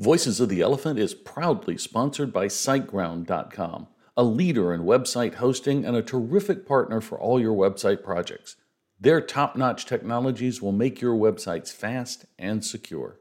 Voices of the ElePHPant is proudly sponsored by SiteGround.com, a leader in website hosting and a terrific partner for all your website projects. Their top notch technologies will make your websites fast and secure.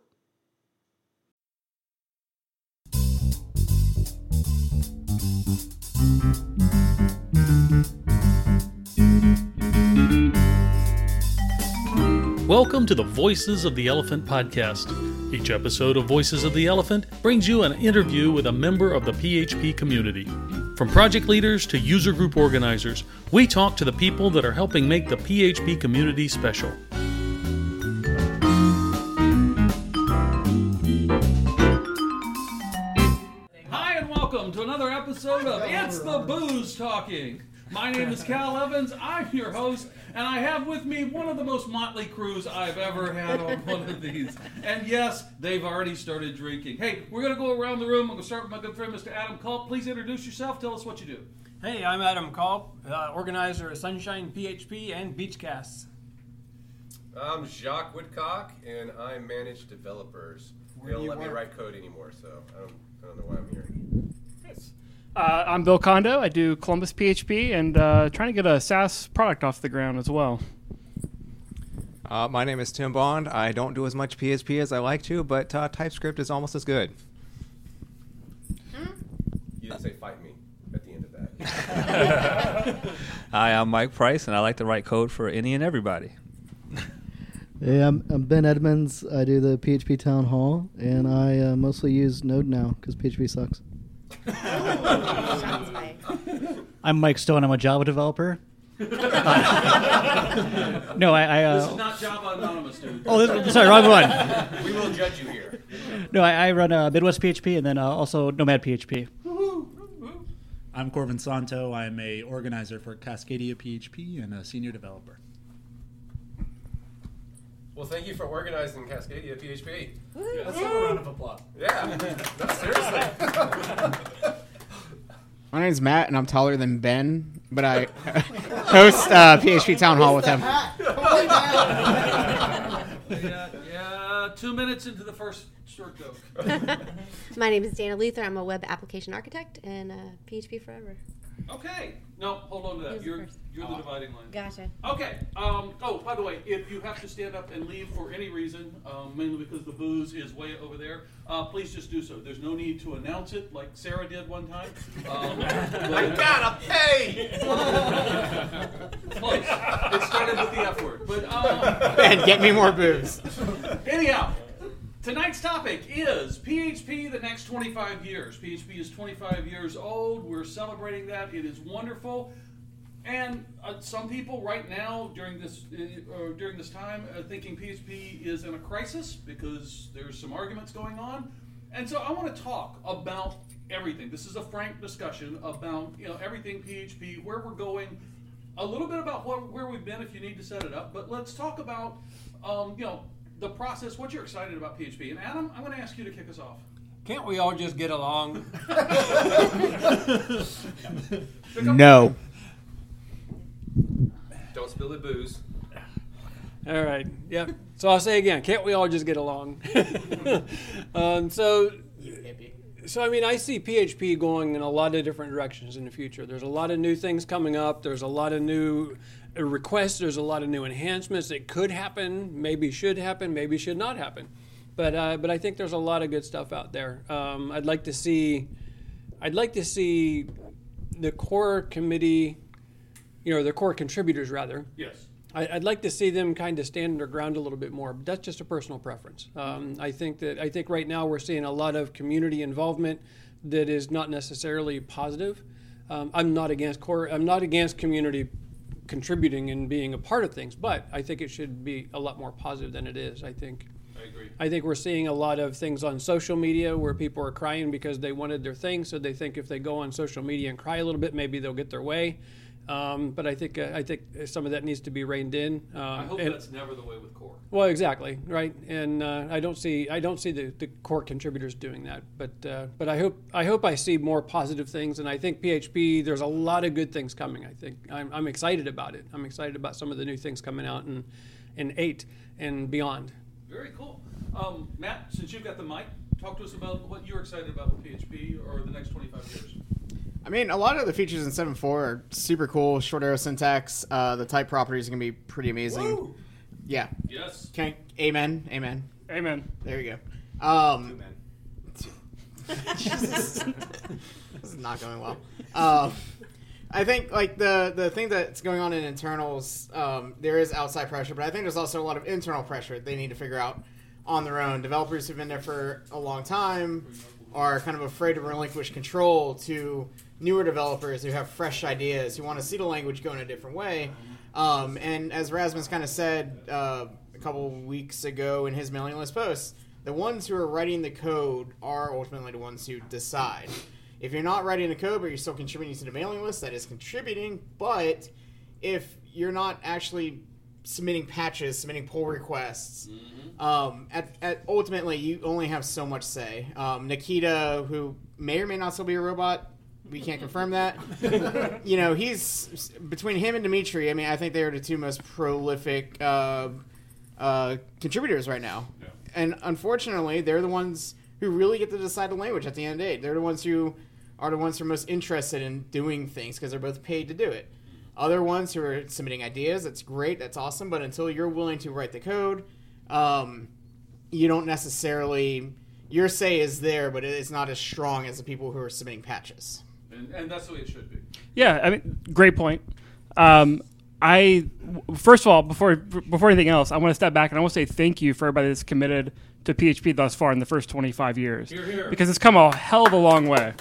Welcome to the Voices of the ElePHPant podcast. Each episode of Voices of the ElePHPant brings you an interview with a member of the PHP community. From project leaders to user group organizers, we talk to the people that are helping make the PHP community special. Hi, and welcome to another episode of It's the Booze Talking. My name is Cal Evans. I'm your host, and I have with me one of the most motley crews I've ever had on one of these. And yes, they've already started drinking. Hey, we're going to go around the room. I'm going to start with my good friend, Mr. Adam Culp. Please introduce yourself. Tell us what you do. Hey, I'm Adam Culp, uh, organizer of Sunshine PHP and Beachcasts. I'm Jacques Woodcock, and I manage developers. Where they don't do you let me work? write code anymore, so I don't, I don't know why I'm here. Uh, I'm Bill Condo. I do Columbus PHP and uh, trying to get a SaaS product off the ground as well. Uh, my name is Tim Bond. I don't do as much PHP as I like to, but uh, TypeScript is almost as good. You didn't say fight me at the end of that. Hi, I'm Mike Price, and I like to write code for any and everybody. Hey, I'm, I'm Ben Edmonds. I do the PHP Town Hall, and I uh, mostly use Node now because PHP sucks. I'm Mike Stone. I'm a Java developer. Uh, no, I. I This is uh, not Java Anonymous, dude. oh, this, sorry, wrong one. we will judge you here. No, I, I run uh, Midwest PHP and then uh, also Nomad PHP. I'm Corvin Santo. I'm a organizer for Cascadia PHP and a senior developer. Well, thank you for organizing Cascadia PHP. Let's have a round of applause. Yeah, no, seriously. My name's Matt, and I'm taller than Ben, but I host uh, PHP Town Hall with him. yeah, yeah, two minutes into the first short joke. My name is Dana Luther. I'm a web application architect and uh, PHP Forever. Okay. No, hold on to that. You're first? You're the dividing line. Gotcha. Okay. Um, oh, by the way, if you have to stand up and leave for any reason, um, mainly because the booze is way over there, uh, please just do so. There's no need to announce it like Sarah did one time. Um, I gotta pay. Close. It started with the F word, but um, Ben, get me more booze. Anyhow, tonight's topic is PHP the next 25 years. PHP is 25 years old. We're celebrating that. It is wonderful. And uh, some people right now during this uh, during this time are thinking PHP is in a crisis because there's some arguments going on. And so I want to talk about everything. This is a frank discussion about you know everything PHP, where we're going, a little bit about what, where we've been if you need to set it up. But let's talk about um, you know the process. What you're excited about PHP. And Adam, I'm going to ask you to kick us off. Can't we all just get along? No. Don't spill the booze. all right. Yep. So I'll say again, can't we all just get along? um, so, so I mean, I see PHP going in a lot of different directions in the future. There's a lot of new things coming up. There's a lot of new requests. There's a lot of new enhancements that could happen, maybe should happen, maybe should not happen. But uh, but I think there's a lot of good stuff out there. Um, I'd like to see, I'd like to see the core committee, you know, their core contributors rather, Yes. I- I'd like to see them kind of stand on their ground a little bit more, but that's just a personal preference. Um, I think that I think right now we're seeing a lot of community involvement that is not necessarily positive. Um, I'm not against core. I'm not against community contributing and being a part of things, but I think it should be a lot more positive than it is. I think. I agree. I think we're seeing a lot of things on social media where people are crying because they wanted their thing, so they think if they go on social media and cry a little bit, maybe they'll get their way. Um, but I think uh, I think some of that needs to be reined in. Um, I hope and- that's never the way with core. well, exactly, right, and uh, I don't see I don't see the, the core contributors doing that, but uh, but I hope I hope I see more positive things, and I think PHP there's a lot of good things coming. I think I'm, I'm excited about it. I'm excited about some of the new things coming out in in eight and beyond. Very cool. Um, Matt, since you've got the mic, talk to us about what you're excited about with PHP or the next 25 years. I mean, a lot of the features in 7.4 are super cool. Short arrow syntax. Uh, the type properties are going to be pretty amazing. Woo! Yeah. Yes. Can amen. Amen. Amen. There you go. Um, Jesus. this is not going well. Um, I think like the the thing that's going on in internals, um, there is outside pressure, but I think there's also a lot of internal pressure they need to figure out on their own. Developers who've been there for a long time are kind of afraid to relinquish control to newer developers who have fresh ideas, who want to see the language go in a different way. Um, and as Rasmus kind of said uh, a couple weeks ago in his mailing list post, the ones who are writing the code are ultimately the ones who decide. If you're not writing the code, but you're still contributing to the mailing list, that is contributing. But if you're not actually submitting patches, submitting pull requests, um, at, at ultimately you only have so much say. Um, Nikita, who may or may not still be a robot, we can't confirm that. you know, he's between him and Dimitri. I mean, I think they are the two most prolific uh, uh, contributors right now. And unfortunately, they're the ones who really get to decide the language at the end of the day. They're the ones who are the ones who are most interested in doing things because they're both paid to do it. Other ones who are submitting ideas, that's great, that's awesome, but until you're willing to write the code, um, you don't necessarily. Your say is there, but it is not as strong as the people who are submitting patches. And, and that's the way it should be. Yeah, I mean, great point. Um, I first of all, before before anything else, I want to step back and I want to say thank you for everybody that's committed to PHP thus far in the first 25 years, Hear, hear. because it's come a hell of a long way.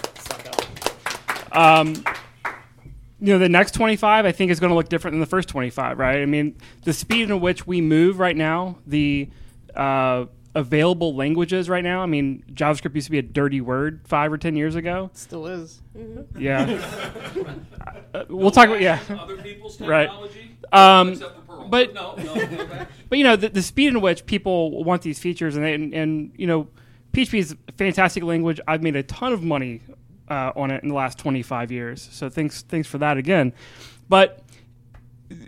Um, you know, the next 25, I think, is going to look different than the first 25, right? I mean, the speed in which we move right now, the uh, available languages right now. I mean, JavaScript used to be a dirty word five or ten years ago. Still is. Yeah. Uh, we'll talk about yeah. Other people's Right. Um, except for Perl. but no, no, but you know the, the speed in which people want these features and, they, and and you know PHP is a fantastic language. I've made a ton of money uh, on it in the last 25 years. So thanks thanks for that again. But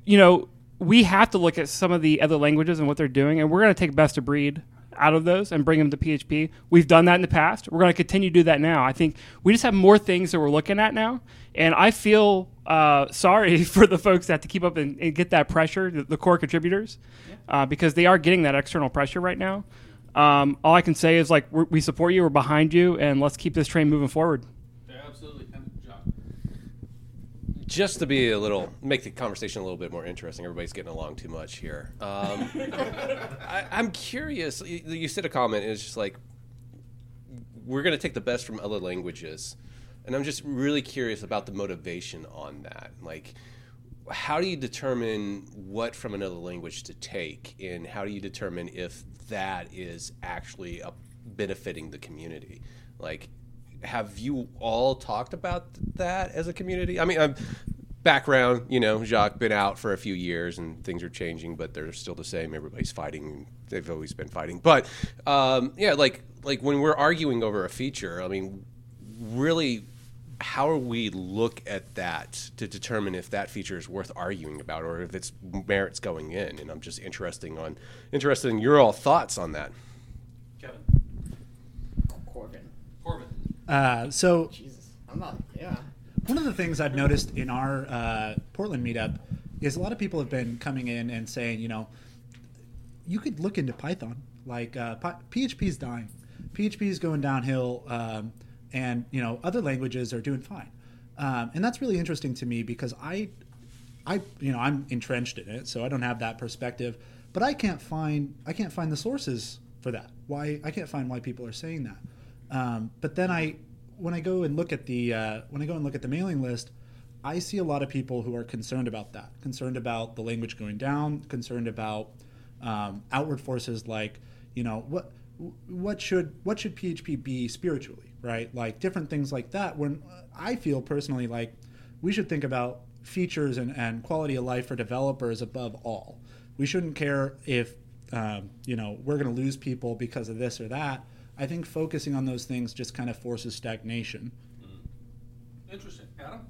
you know we have to look at some of the other languages and what they're doing, and we're going to take best of breed out of those and bring them to PHP. We've done that in the past. We're going to continue to do that now. I think we just have more things that we're looking at now, and I feel uh, sorry for the folks that have to keep up and, and get that pressure, the, the core contributors, uh, because they are getting that external pressure right now. Um, all I can say is like we're, we support you, we're behind you, and let's keep this train moving forward. Yeah, absolutely. Just to be a little make the conversation a little bit more interesting. Everybody's getting along too much here. Um, I, i'm curious you, you said a comment and it's just like we're going to take the best from other languages. And i'm just really curious about the motivation on that. Like how do you determine what from another language to take? And how do you determine if that is actually uh benefiting the community? Like have you all talked about that as a community i mean I'm, background you know jacques been out for a few years and things are changing but they're still the same everybody's fighting they've always been fighting but um, yeah like like when we're arguing over a feature i mean really how are we look at that to determine if that feature is worth arguing about or if it's merits going in and i'm just interesting on interested in your all thoughts on that Kevin. Corbin. Corbin. Uh, so Jesus. I'm not. Yeah. one of the things I've noticed in our uh, Portland meetup is a lot of people have been coming in and saying, you know, you could look into Python. Like uh, PHP is dying, PHP is going downhill, um, and you know other languages are doing fine. Um, and that's really interesting to me because I, I you know I'm entrenched in it, so I don't have that perspective. But I can't find I can't find the sources for that. Why I can't find why people are saying that. Um, but then I when I go and look at the uh, when I go and look at the mailing list, I see a lot of people who are concerned about that, concerned about the language going down, concerned about um, outward forces like you know what what should what should PHP be spiritually, right? Like different things like that. When I feel personally like we should think about features and, and quality of life for developers above all. We shouldn't care if um, you know we're going to lose people because of this or that. I think focusing on those things just kind of forces stagnation. Mm-hmm. Interesting. Adam?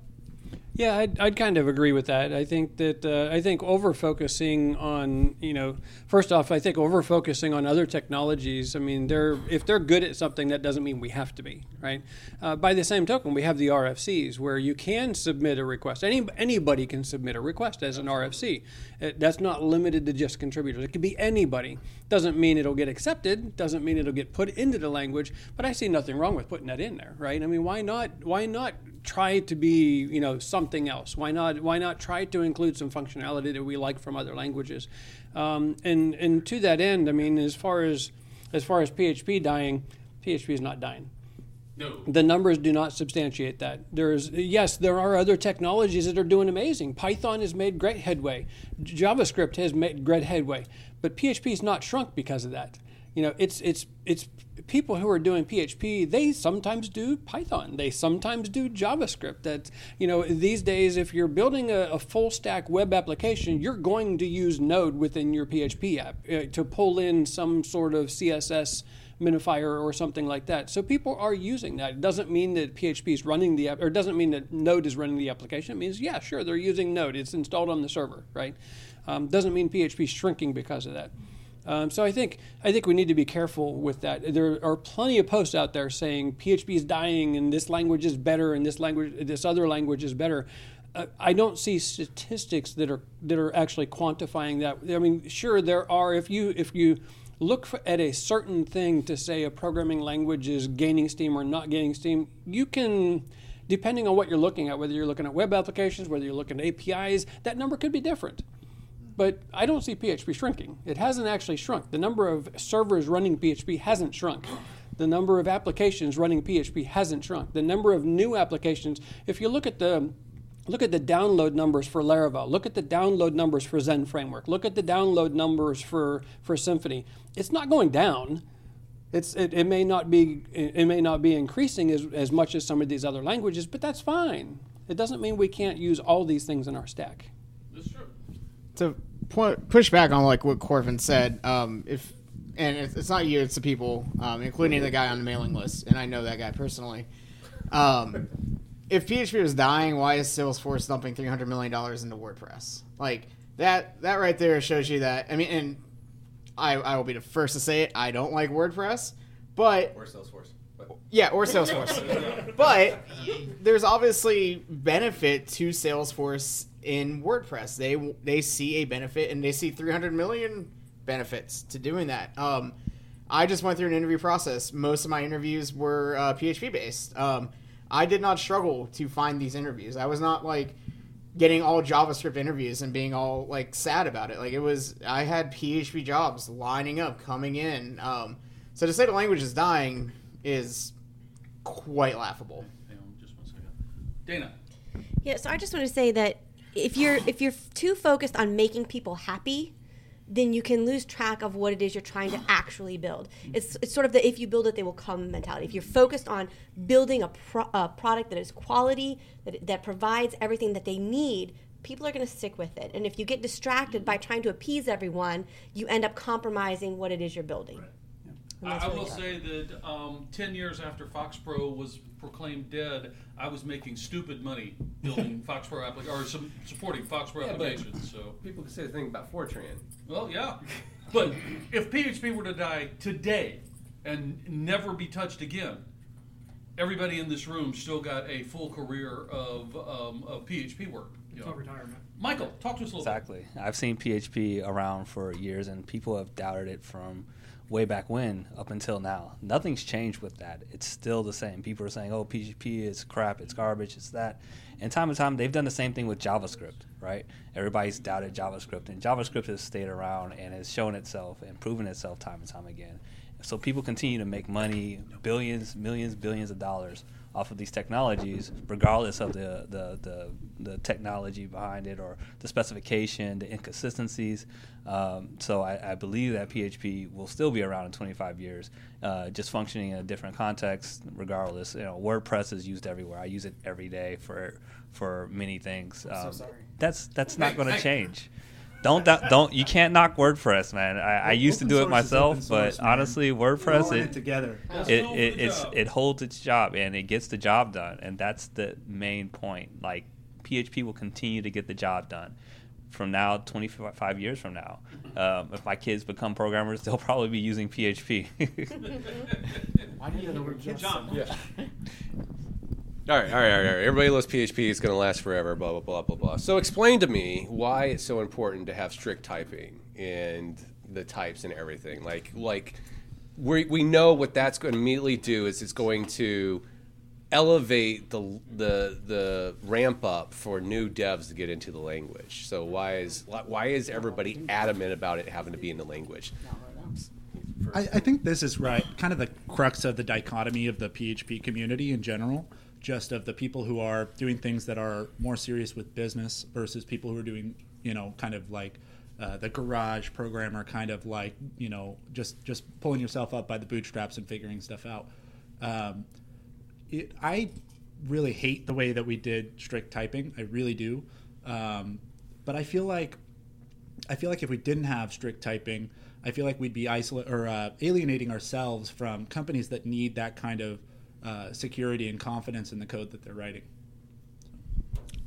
Yeah, I'd, I'd kind of agree with that. I think that uh, I think over focusing on you know first off, I think over focusing on other technologies. I mean, they're if they're good at something, that doesn't mean we have to be right. Uh, by the same token, we have the RFCs where you can submit a request. Any anybody can submit a request as an RFC. It, that's not limited to just contributors. It could be anybody. Doesn't mean it'll get accepted. Doesn't mean it'll get put into the language. But I see nothing wrong with putting that in there, right? I mean, why not? Why not try to be you know something else? Why not? Why not try to include some functionality that we like from other languages? Um, and and to that end, I mean, as far as as far as PHP dying, PHP is not dying. No. The numbers do not substantiate that. There's yes, there are other technologies that are doing amazing. Python has made great headway. JavaScript has made great headway, but PHP has not shrunk because of that. You know, it's it's it's people who are doing PHP. They sometimes do Python. They sometimes do JavaScript. That you know, these days, if you're building a, a full stack web application, you're going to use Node within your PHP app uh, to pull in some sort of CSS minifier or something like that. So people are using that. It doesn't mean that PHP is running the app, or it doesn't mean that Node is running the application. It means, yeah, sure, they're using Node. It's installed on the server, right? Um, doesn't mean PHP is shrinking because of that. Um, so I think I think we need to be careful with that. There are plenty of posts out there saying PHP is dying and this language is better and this language this other language is better. Uh, I don't see statistics that are that are actually quantifying that. I mean, sure there are. If you if you look for, at a certain thing to say a programming language is gaining steam or not gaining steam, you can, depending on what you're looking at, whether you're looking at web applications, whether you're looking at APIs, that number could be different. But I don't see PHP shrinking. It hasn't actually shrunk. The number of servers running PHP hasn't shrunk. The number of applications running PHP hasn't shrunk. The number of new applications, if you look at the Look at the download numbers for Laravel. Look at the download numbers for Zend Framework. Look at the download numbers for, for Symfony. It's not going down. It's, it, it may not be it may not be increasing as, as much as some of these other languages, but that's fine. It doesn't mean we can't use all these things in our stack. To pu- push back on like what Corvin said, um, if and it's, it's not you, it's the people, um, including the guy on the mailing list, and I know that guy personally. Um, if PHP was dying, why is Salesforce dumping three hundred million dollars into WordPress? Like that, that right there shows you that. I mean, and I, I will be the first to say it. I don't like WordPress, but Or Salesforce. But yeah, or Salesforce. but there's obviously benefit to Salesforce in WordPress. They they see a benefit and they see 300 million benefits to doing that. Um, I just went through an interview process. Most of my interviews were uh, PHP based. Um, I did not struggle to find these interviews. I was not like getting all JavaScript interviews and being all like sad about it. Like it was, I had PHP jobs lining up, coming in. Um, so to say the language is dying is quite laughable. Hang on just one second. Dana. Yeah, so I just want to say that if you're if you're too focused on making people happy, then you can lose track of what it is you're trying to actually build. It's, it's sort of the if you build it, they will come mentality. If you're focused on building a, pro, a product that is quality, that, that provides everything that they need, people are going to stick with it. And if you get distracted by trying to appease everyone, you end up compromising what it is you're building. And I, I will say that um, 10 years after FoxPro was proclaimed dead, I was making stupid money building FoxPro applic- or some, supporting FoxPro Yeah, applications. So, people can say the thing about Fortran. well, yeah. But if PHP were to die today and never be touched again, everybody in this room still got a full career of, um, of PHP work. you know. retirement. Michael, talk to us a little Exactly. I've seen PHP around for years, and people have doubted it from way back when up until now. Nothing's changed with that. It's still the same. People are saying, "Oh, PHP is crap. It's garbage. It's that." And time and time, they've done the same thing with JavaScript, right? Everybody's doubted JavaScript, and JavaScript has stayed around and has shown itself and proven itself time and time again. So people continue to make money, billions, millions, billions of dollars off of these technologies, regardless of the, the, the, the technology behind it or the specification, the inconsistencies. Um, so I, I believe that PHP will still be around in 25 years, uh, just functioning in a different context, regardless. You know, WordPress is used everywhere. I use it every day for for many things. Um, sorry. That's that's not going to change. Don't doubt- don't you can't knock WordPress, man. I, I used to do it myself, source, but man. honestly, WordPress it, it together. That's it, it it's it holds its job and it gets the job done, and that's the main point. Like PHP will continue to get the job done. From now, 25 years from now, um, if my kids become programmers, they'll probably be using PHP. Why do you know the word kids? John. All right, all right, all right. Everybody loves PHP. It's going to last forever. Blah blah blah blah blah. So explain to me why it's so important to have strict typing and the types and everything. Like like we we know what that's going to immediately do is it's going to elevate the the the ramp up for new devs to get into the language. So why is why is everybody adamant about it having to be in the language? I, I think this is right, kind of the crux of the dichotomy of the PHP community in general, just of the people who are doing things that are more serious with business versus people who are doing, you know, kind of like uh, the garage programmer, kind of like, you know, just just pulling yourself up by the bootstraps and figuring stuff out. Um, it, I really hate the way that we did strict typing. I really do. Um, but I feel like I feel like if we didn't have strict typing, I feel like we'd be isolate or uh, alienating ourselves from companies that need that kind of uh, security and confidence in the code that they're writing.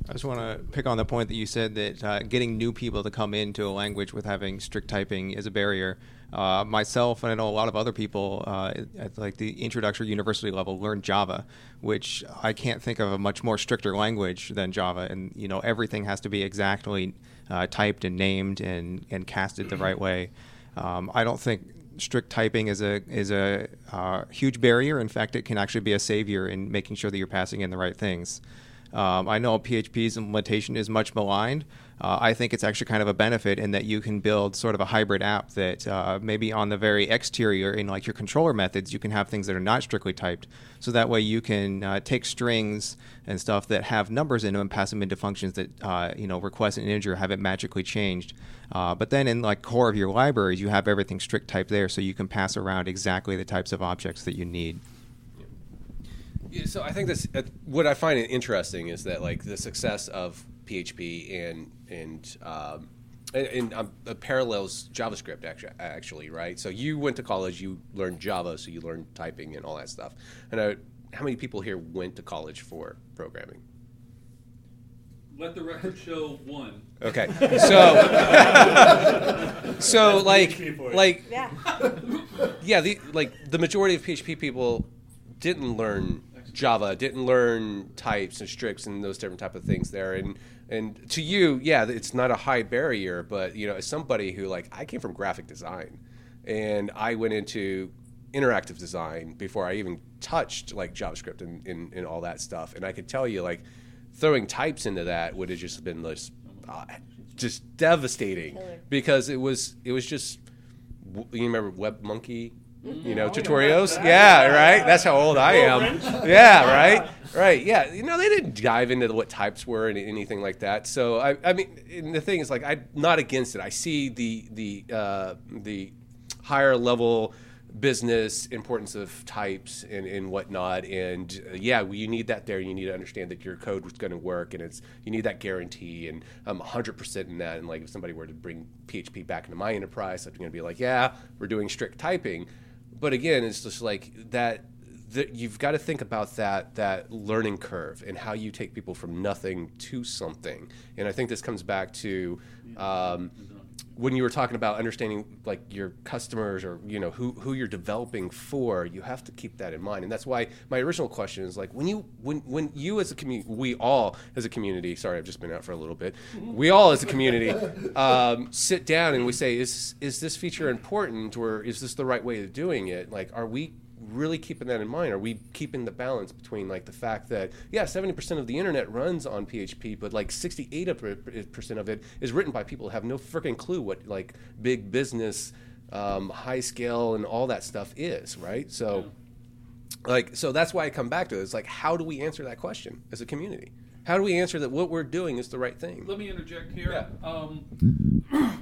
I just want to pick on the point that you said that uh, getting new people to come into a language with having strict typing is a barrier. Uh, myself and I know a lot of other people uh, at like the introductory university level learn Java, which I can't think of a much more stricter language than Java. And you know everything has to be exactly uh, typed and named and and casted the right way. Um, I don't think strict typing is a is a uh, huge barrier. In fact, it can actually be a savior in making sure that you're passing in the right things. Um, I know PHP's implementation is much maligned. Uh, I think it's actually kind of a benefit in that you can build sort of a hybrid app that uh, maybe on the very exterior in like your controller methods, you can have things that are not strictly typed. So that way you can uh, take strings and stuff that have numbers in them and pass them into functions that uh, you know request an integer, have it magically changed. Uh, but then in like core of your libraries, you have everything strict typed there, so you can pass around exactly the types of objects that you need. Yeah, so I think that's uh, what I find interesting is that like the success of PHP and and um, and, and um, uh, parallels JavaScript actually, actually, right? So you went to college, you learned Java, so you learned typing and all that stuff. And uh, how many people here went to college for programming? Let the record show one. Okay, so so like like Yeah. yeah, the like the majority of PHP people didn't learn Java, didn't learn types and stricts and those different type of things there. And and to you, yeah, it's not a high barrier, but you know, as somebody who like I came from graphic design, and I went into interactive design before I even touched like JavaScript and, and, and all that stuff. And I could tell you like throwing types into that would have just been just uh, just devastating Killer. because it was it was just you remember WebMonkey? Mm-hmm. you know tutorials? Yeah. Right? That's how old i am. yeah right right yeah you know they didn't dive into what types were and anything like that so i, I mean the thing is like i'm not against it i see the the uh, the higher level business importance of types and, and whatnot and uh, yeah well, you need that there you need to understand that your code is going to work and it's you need that guarantee and i'm 100% in that and like if somebody were to bring php back into my enterprise i'm going to be like yeah we're doing strict typing. But again it's just like that you've got to think about that that learning curve and how you take people from nothing to something. And i think this comes back to um, when you were talking about understanding like your customers or you know who, who you're developing for you have to keep that in mind. And that's why my original question is like when you when when you as a community we all as a community sorry i've just been out for a little bit. We all as a community um, sit down and we say is is this feature important or is this the right way of doing it? Like are we really keeping that in mind? Are we keeping the balance between like the fact that yeah, seventy percent of the internet runs on PHP, but like sixty-eight percent of it is written by people who have no freaking clue what like big business, um, high scale, and all that stuff is, right? So, like, so that's why I come back to it. It's like, how do we answer that question as a community? How do we answer that what we're doing is the right thing? Let me interject here. Um,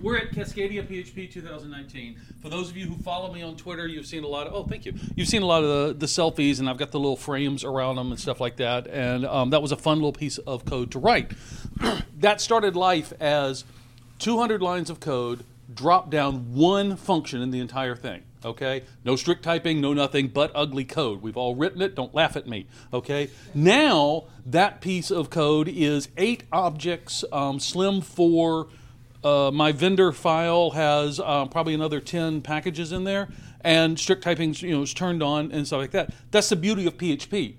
we're at Cascadia PHP 2019. For those of you who follow me on Twitter, you've seen a lot of. Oh, thank you. You've seen a lot of the, the selfies, and I've got the little frames around them and stuff like that. And um, that was a fun little piece of code to write. that started life as 200 lines of code, drop down one function in the entire thing. Okay? No strict typing, no nothing but ugly code. We've all written it, don't laugh at me. Okay? Now, that piece of code is eight objects, um, Slim 4. Uh, my vendor file has um, probably another 10 packages in there, and strict typing you know, is turned on and stuff like that. That's the beauty of PHP.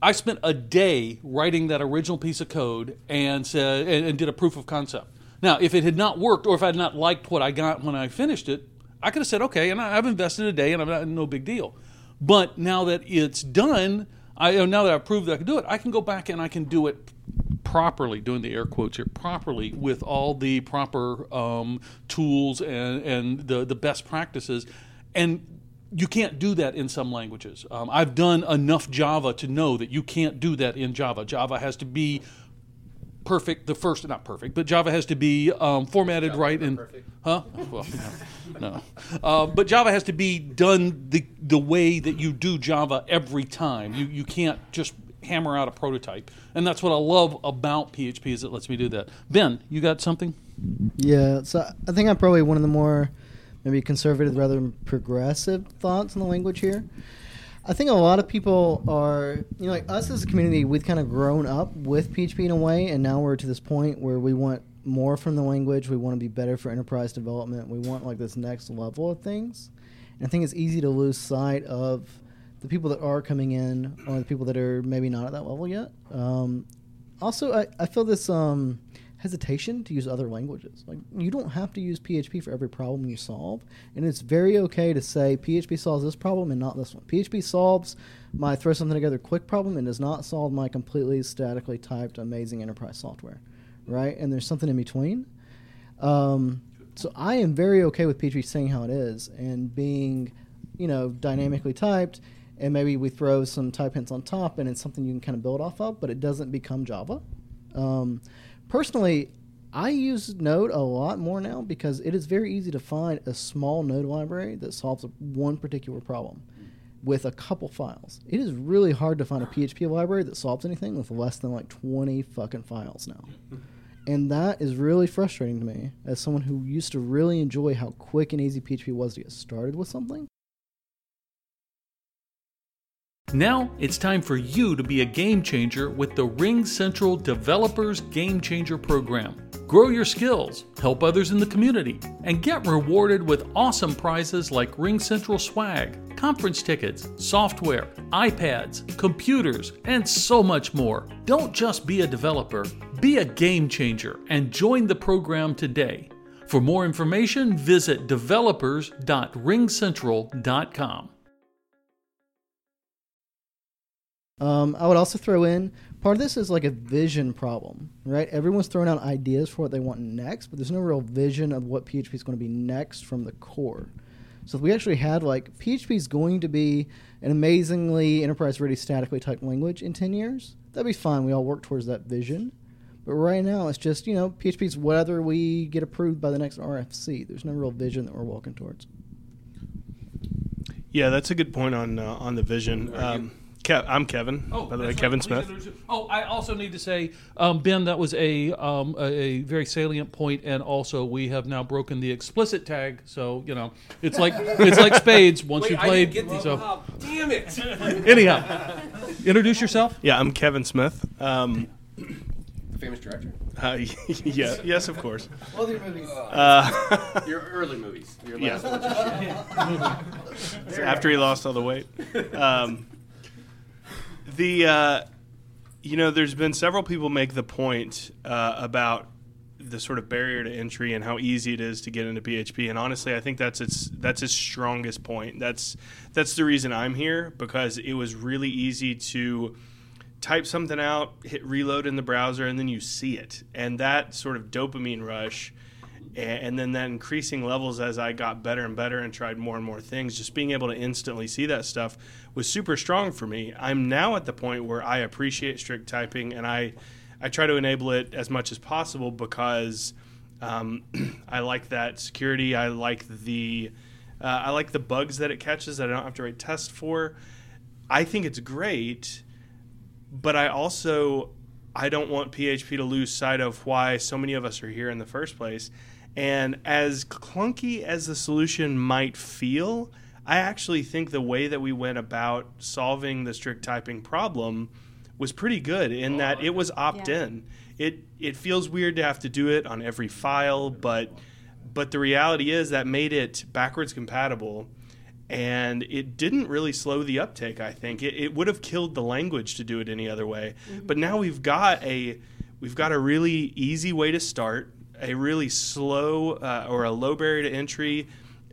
I spent a day writing that original piece of code and said and, and did a proof of concept. Now, if it had not worked, or if I had not liked what I got when I finished it, I could have said, okay, and I, I've invested a day, and I'm not no big deal. But now that it's done, I now that I've proved that I can do it, I can go back and I can do it properly, doing the air quotes here, properly with all the proper um, tools and, and the, the best practices. And you can't do that in some languages. Um, I've done enough Java to know that you can't do that in Java. Java has to be perfect. The first, not perfect, but Java has to be um, formatted right and huh? Well, no, uh, but Java has to be done the the way that you do Java every time. You you can't just hammer out a prototype, and that's what I love about PHP is it lets me do that. Ben, you got something? Yeah, so I think I'm probably one of the more maybe conservative rather than progressive thoughts on the language here. I think a lot of people are, you know, like us as a community, we've kind of grown up with PHP in a way, and now we're to this point where we want more from the language. We want to be better for enterprise development. We want like this next level of things. And I think it's easy to lose sight of the people that are coming in or the people that are maybe not at that level yet. Um, also, I, I feel this um, hesitation to use other languages. Like you don't have to use PHP for every problem you solve, and it's very okay to say PHP solves this problem and not this one. PHP solves my throw something together quick problem and does not solve my completely statically typed amazing enterprise software, right? And there's something in between. Um, so I am very okay with PHP saying how it is and being, you know, dynamically typed. And maybe we throw some type hints on top, and it's something you can kind of build off of, but it doesn't become Java. Um, personally, I use Node a lot more now because it is very easy to find a small Node library that solves one particular problem with a couple files. It is really hard to find a PHP library that solves anything with less than like 20 fucking files now. And that is really frustrating to me as someone who used to really enjoy how quick and easy PHP was to get started with something. Now it's time for you to be a game changer with the RingCentral Developers Game Changer program. Grow your skills, help others in the community, and get rewarded with awesome prizes like RingCentral swag, conference tickets, software, iPads, computers, and so much more. Don't just be a developer, be a game changer and join the program today. For more information, visit developers.ringcentral.com. Um, I would also throw in part of this is like a vision problem, right? Everyone's throwing out ideas for what they want next, but there's no real vision of what PHP is going to be next from the core. So if we actually had like PHP is going to be an amazingly enterprise ready statically typed language in 10 years, that'd be fine. We all work towards that vision. But right now, it's just, you know, PHP is whether we get approved by the next RFC. There's no real vision that we're walking towards. Yeah, that's a good point on uh, on the vision. Um, Kev, I'm Kevin. Oh, by the way, that's Kevin right. Smith. Introduce- Oh, I also need to say, um, Ben, that was a, um, a a very salient point, and also we have now broken the explicit tag. So you know, it's like it's like spades. Once Wait, you I played, didn't get so oh, damn it. Anyhow, introduce yourself. Yeah, I'm Kevin Smith. Um, The famous director. uh, yeah, yes, of course. All your movies. Uh, Your early movies. Your Yeah. last It's after he lost all the weight. Um, the uh, you know, there's been several people make the point uh, about the sort of barrier to entry and how easy it is to get into PHP. And honestly, I think that's its that's its strongest point. That's that's the reason I'm here because it was really easy to type something out, hit reload in the browser, and then you see it. And that sort of dopamine rush, and then that increasing levels as I got better and better and tried more and more things, just being able to instantly see that stuff was super strong for me. I'm now at the point where I appreciate strict typing, and I I try to enable it as much as possible because um, I like that security. I like the uh, I like the bugs that it catches that I don't have to write tests for. I think it's great but I also I don't want PHP to lose sight of why so many of us are here in the first place. And as clunky as the solution might feel, I actually think the way that we went about solving the strict typing problem was pretty good in that oh, it was opt in. It it feels weird to have to do it on every file, but but the reality is that made it backwards compatible and it didn't really slow the uptake i think. It, it would have killed the language to do it any other way. Mm-hmm. But now we've got a we've got a really easy way to start a really slow uh, or a low barrier to entry.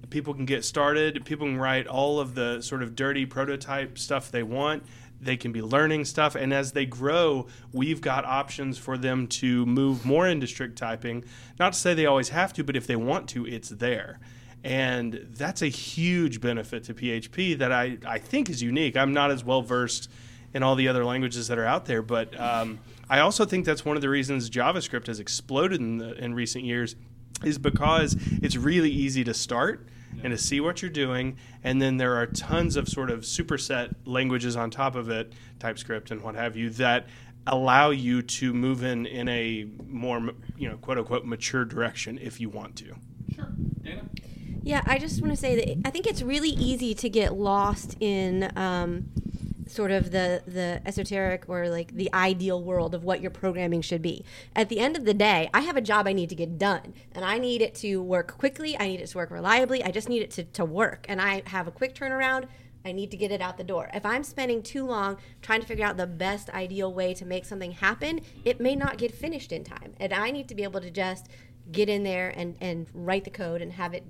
People can get started. People can write all of the sort of dirty prototype stuff they want. They can be learning stuff. And as they grow we've got options for them to move more into strict typing. Not to say they always have to but if they want to it's there. And that's a huge benefit to php that i, I think is unique. I'm not as well versed in all the other languages that are out there but um, i also think that's one of the reasons javascript has exploded in, the, in recent years is because it's really easy to start and to see what you're doing. And then there are tons of sort of superset languages on top of it, TypeScript and what have you, that allow you to move in in a more, you know, quote unquote mature direction if you want to. Sure. Dana? Yeah, I just want to say that I think it's really easy to get lost in um, sort of the the esoteric or like the ideal world of what your programming should be. At the end of the day, I have a job I need to get done, and I need it to work quickly. I need it to work reliably. I just need it to, to work, and I have a quick turnaround. I need to get it out the door. If I'm spending too long trying to figure out the best ideal way to make something happen, it may not get finished in time. And I need to be able to just get in there and, and write the code and have it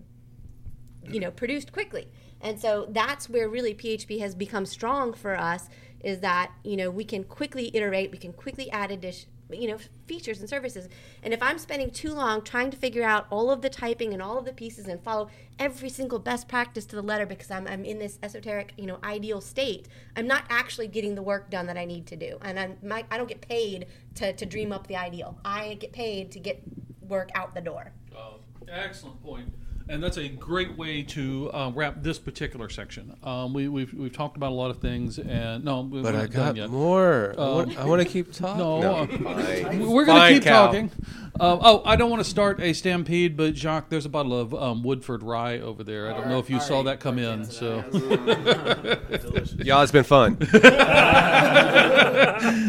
you know produced quickly and so that's where really php has become strong for us is that you know we can quickly iterate we can quickly add addition you know features and services. And if i'm spending too long trying to figure out all of the typing and all of the pieces and follow every single best practice to the letter because i'm, I'm in this esoteric you know ideal state i'm not actually getting the work done that i need to do. And I'm, my, i don't get paid to, to dream up the ideal. I get paid to get work out the door. Oh, excellent point. And that's a great way to uh, wrap this particular section. Um, we, we've, we've talked about a lot of things, and no, we're But not I done got yet. more. I Um, want- I wanna keep talking. No, No, uh, we're going to keep Cal. talking. Uh, oh, I don't want to start a stampede, but Jacques, there's a bottle of um, Woodford Rye over there. I don't know if you saw that come in. So, Y'all, it's been fun.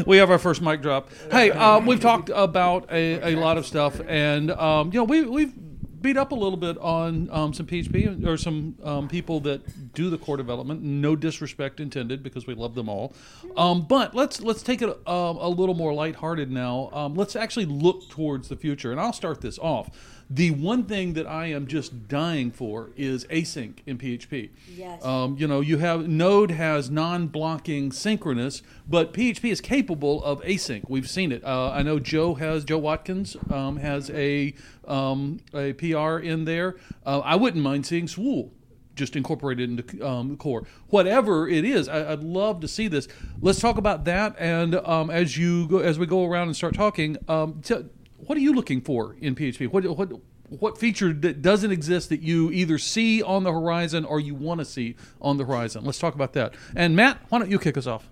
we have our first mic drop. Hey, um, we've talked about a, a lot of stuff, and um, you know we we've beat up a little bit on um, some PHP or some um, people that do the core development. No disrespect intended, because we love them all. Um, but let's let's take it um, a little more lighthearted now. Um, let's actually look towards the future, and I'll start this off. The one thing that I am just dying for is async in PHP. Yes. Um, you know, you have Node has non-blocking synchronous, but PHP is capable of async. We've seen it. Uh, I know Joe has Joe Watkins um, has a um, a PR in there. Uh, I wouldn't mind seeing Swoole just incorporated into um, core. Whatever it is, I, I'd love to see this. Let's talk about that. And um, as you go, as we go around and start talking, um, t- what are you looking for in PHP? What what what feature that doesn't exist that you either see on the horizon or you want to see on the horizon? Let's talk about that. And Matt, why don't you kick us off?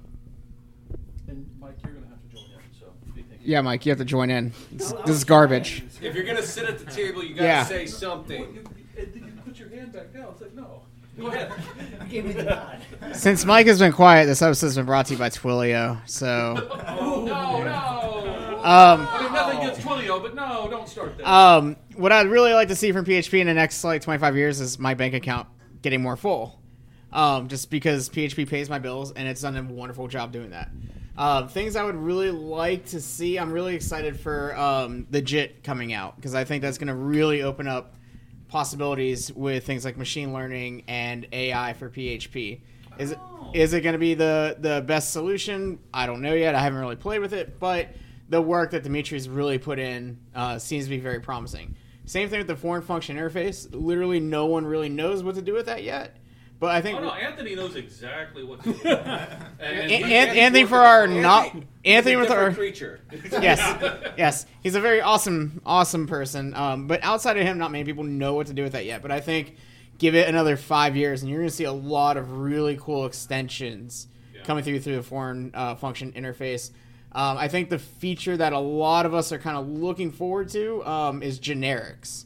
And Mike, you're going to have to join in. So Yeah, Mike, you have to join in. This, this is garbage. If you're gonna sit at the table, you gotta Yeah. say something. you put your hand back down. It's like no. Go ahead. Since Mike has been quiet, this episode's been brought to you by Twilio. So, Oh no, no. Um, I mean, nothing against Twilio, but no, don't start that. um, what I'd really like to see from PHP in the next like 25 years is my bank account getting more full. Um, just because PHP pays my bills and it's done a wonderful job doing that. Um, things I would really like to see. I'm really excited for um, the JIT coming out because I think that's going to really open up possibilities with things like machine learning and AI for PHP. Is it is it going to be the the best solution? I don't know yet. I haven't really played with it, but the work that Dimitri's really put in uh, seems to be very promising. Same thing with the foreign function interface. Literally, no one really knows what to do with that yet. But I think oh no, Anthony knows exactly what to do. and, An- An- Anthony Ferrara not Anthony with our creature. yes, yes, he's a very awesome, awesome person. Um, but outside of him, not many people know what to do with that yet. But I think give it another five years, and you're going to see a lot of really cool extensions coming through through the foreign uh, function interface. Um, I think the feature that a lot of us are kind of looking forward to um, is generics.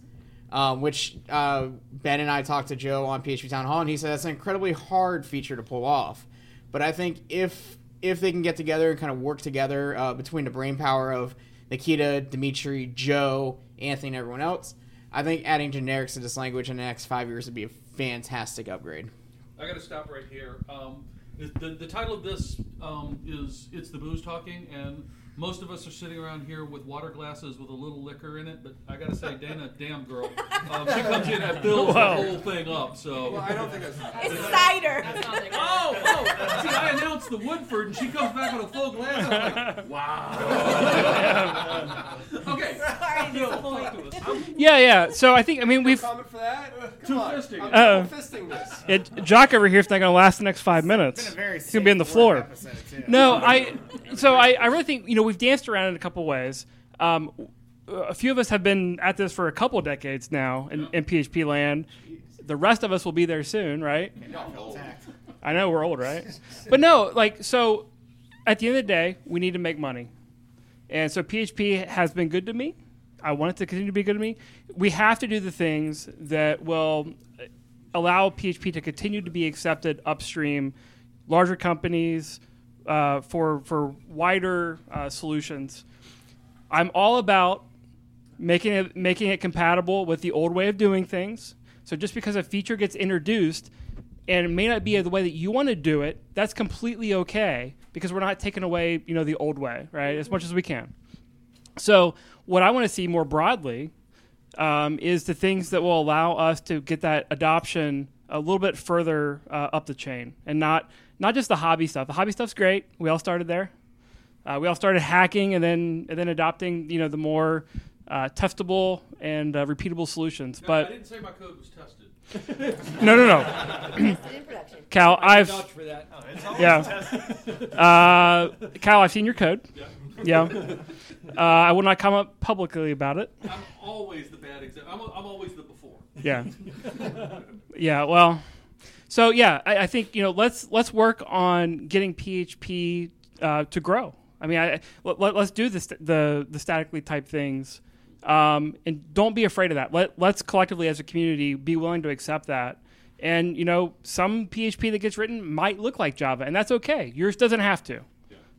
Um, which uh, Ben and I talked to Joe on PHP Town Hall, and he said that's an incredibly hard feature to pull off. But I think if if they can get together and kind of work together uh, between the brain power of Nikita, Dimitri, Joe, Anthony, and everyone else, I think adding generics to this language in the next five years would be a fantastic upgrade. I got to stop right here. Um, the, the title of this um, is "It's the Booze Talking," and most of us are sitting around here with water glasses with a little liquor in it. But I got to say, Dana, damn girl, um, she comes in and fills Wow. the whole thing up. So Well, I don't think that's. It's cider. Oh, oh! See, I announced the Woodford, and she comes back with a full glass. I'm like, wow. okay. Sorry, Bill, talk to us. I'm Yeah, yeah. So I think I mean we've comment for that? Two Come on. fisting. I'm Uh-oh. fisting this. it, Jock over here is not going to last the next five minutes. been a very He's going to be on the floor. work episode. No, I. So I, I really think you know we've danced around in a couple ways. Um, a few of us have been at this for a couple decades now in, in PHP land. The rest of us will be there soon, right? I know we're old, right? But no, like so. At the end of the day, we need to make money, and so PHP has been good to me. I want it to continue to be good to me. We have to do the things that will allow PHP to continue to be accepted upstream, larger companies, uh, for for wider uh, solutions. I'm all about making it making it compatible with the old way of doing things. So just because a feature gets introduced and it may not be the way that you want to do it, that's completely okay because we're not taking away, you know, the old way, right? As much as we can. So what I want to see more broadly um, is the things that will allow us to get that adoption a little bit further uh, up the chain, and not not just the hobby stuff. The hobby stuff's great. We all started there. Uh, we all started hacking, and then and then adopting, you know, the more uh, testable and uh, repeatable solutions. I But didn't say my code was tested. no, no, no. Tested in production. Cal, I I've vouch for that. yeah. Uh, Cal, I've seen your code. Yeah. Uh, I will not comment publicly about it. I'm always the bad example. I'm, I'm always the before. Yeah. yeah. Well, so yeah, I, I think you know let's let's work on getting PHP uh, to grow. I mean, I, let, let, us do the, st- the the statically typed things, um, and don't be afraid of that. Let let's collectively as a community be willing to accept that. And you know, some PHP that gets written might look like Java, and that's okay. Yours doesn't have to.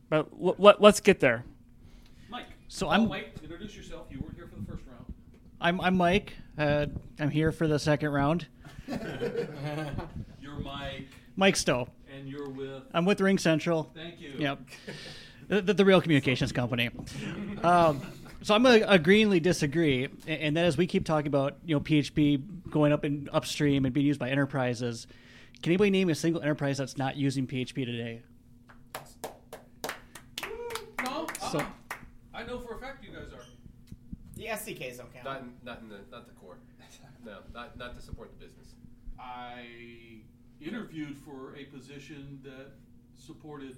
But l- let, let's get there. Mike. So oh, I'm- Wait, introduce yourself. You weren't here for the first round. I'm, I'm Mike. Uh, I'm here for the second round. You're Mike, Mike Stowe. and you're with. I'm with RingCentral. Thank you. Yep. The, the, the real communications company. Um, so I'm going to agreeingly disagree, a- and that is we keep talking about you know PHP going up and upstream and being used by enterprises. Can anybody name a single enterprise that's not using PHP today? No, So- uh-uh. I know for a fact you guys are. The SDKs don't count. Not in, not in the not the core. No, not not to support the business. I interviewed for a position that supported.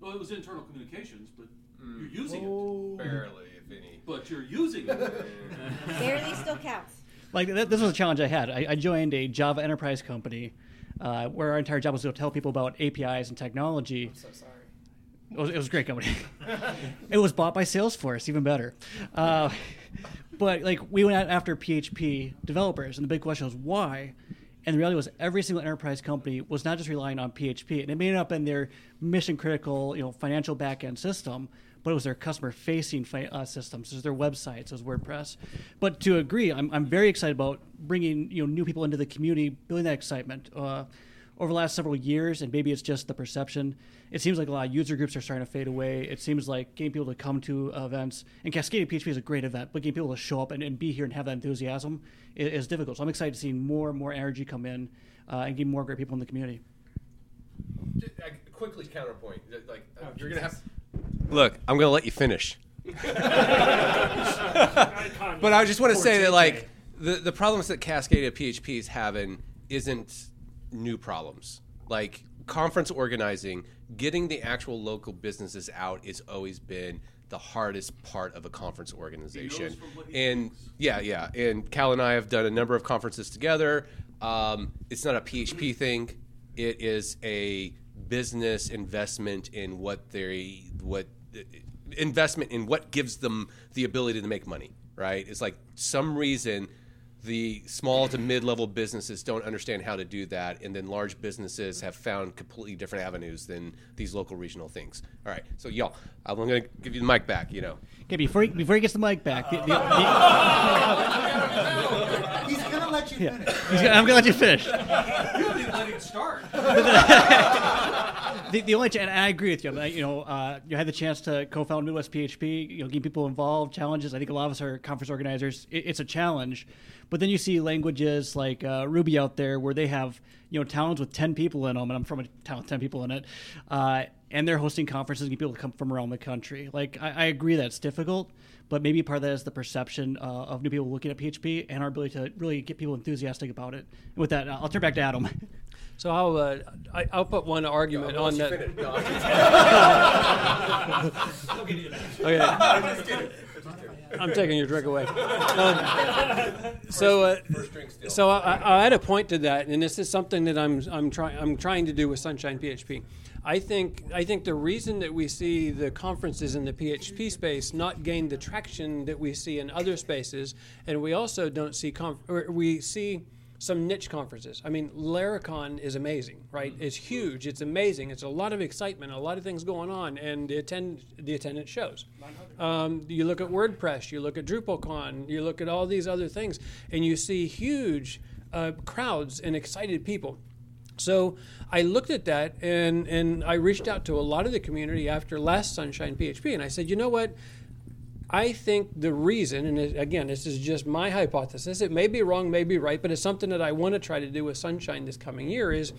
Well, it was internal communications, but you're using it. Barely, if any. But you're using it. Barely still counts. Like th- this was a challenge I had. I, I joined a Java enterprise company uh, where our entire job was to tell people about APIs and technology. so sorry. It was, it was a great company. it was bought by Salesforce, even better. Uh, but like we went out after PHP developers, and the big question was why. And the reality was every single enterprise company was not just relying on PHP, and it may not have been their mission critical, you know, financial backend system, but it was their customer facing uh, systems, it was their websites, it was WordPress. But to agree, I'm, I'm very excited about bringing you know new people into the community, building that excitement. Uh, over the last several years, and maybe it's just the perception, it seems like a lot of user groups are starting to fade away. It seems like getting people to come to events, and Cascadia PHP is a great event, but getting people to show up and, and be here and have that enthusiasm is, is difficult. So I'm excited to see more and more energy come in uh, and get more great people in the community. Just, uh, quickly counterpoint. Like uh, you're gonna have. Look, I'm gonna let you finish. but I just want to say that like the the problems that Cascadia PHP is having isn't new problems. Like conference organizing, getting the actual local businesses out has always been the hardest part of a conference organization. from what he And yeah, yeah. And Cal and I have done a number of conferences together. Um, it's not a PHP thing. It is a business investment in what they what investment in what gives them the ability to make money. Right? It's like some reason the small to mid-level businesses don't understand how to do that, and then large businesses have found completely different avenues than these local regional things. All right, so y'all, I'm going to give you the mic back. You know, Okay, before he, before he gets the mic back, the, the, the, He's gonna let you finish. He's gonna- I'm gonna let you finish. You didn't let it start. the, the only ch- and I agree with you. I, you know, uh, you had the chance to co-found Midwest PHP. You know, getting people involved, challenges. I think a lot of us are conference organizers. It, it's a challenge, but then you see languages like uh, Ruby out there where they have you know towns with ten people in them, and I'm from a town with ten people in it, uh, and they're hosting conferences and get people to come from around the country. Like I, I agree that's difficult. But maybe part of that is the perception uh, of new people looking at PHP and our ability to really get people enthusiastic about it. And with that, I'll turn back to Adam. So I'll uh, I, I'll put one argument on that. okay. I'm taking your drink away. Um, so, uh, so I, I a point to that, and this is something that I'm I'm trying I'm trying to do with Sunshine PHP. I think I think the reason that we see the conferences in the PHP space not gain the traction that we see in other spaces, and we also don't see conf- we see some niche conferences. I mean, Laracon is amazing, right? It's huge. It's amazing. It's a lot of excitement, a lot of things going on, and the attend the attendance shows. Um, you look at WordPress, you look at DrupalCon, you look at all these other things, and you see huge uh, crowds and excited people. So I looked at that and, and I reached out to a lot of the community after last Sunshine PHP, and I said, you know what? I think the reason, and again, this is just my hypothesis, it may be wrong, may be right, but it's something that I want to try to do with Sunshine this coming year is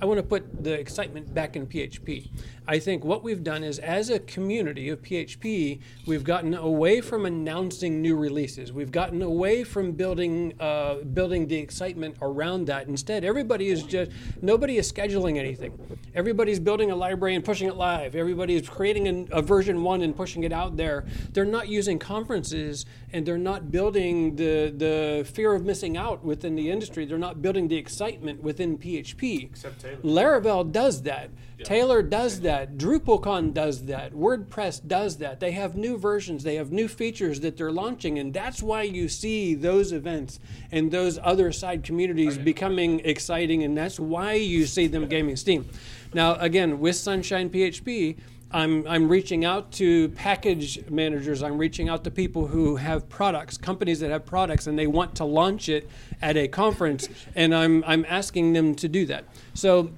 I want to put the excitement back in PHP. I think what we've done is as a community of PHP, we've gotten away from announcing new releases. We've gotten away from building uh, building the excitement around that. Instead, everybody is just nobody is scheduling anything. Everybody's building a library and pushing it live. Everybody is creating an, a version one and pushing it out there. They're not conferences and they're not building the the fear of missing out within the industry. They're not building the excitement within PHP. Except Taylor. Laravel does that. Taylor does that. DrupalCon does that. WordPress does that. They have new versions. They have new features that they're launching, and that's why you see those events and those other side communities becoming exciting, and that's why you see them gaining steam. Now, again, with Sunshine PHP, I'm, I'm reaching out to package managers. I'm reaching out to people who have products, companies that have products, and they want to launch it at a conference, and I'm, I'm asking them to do that. So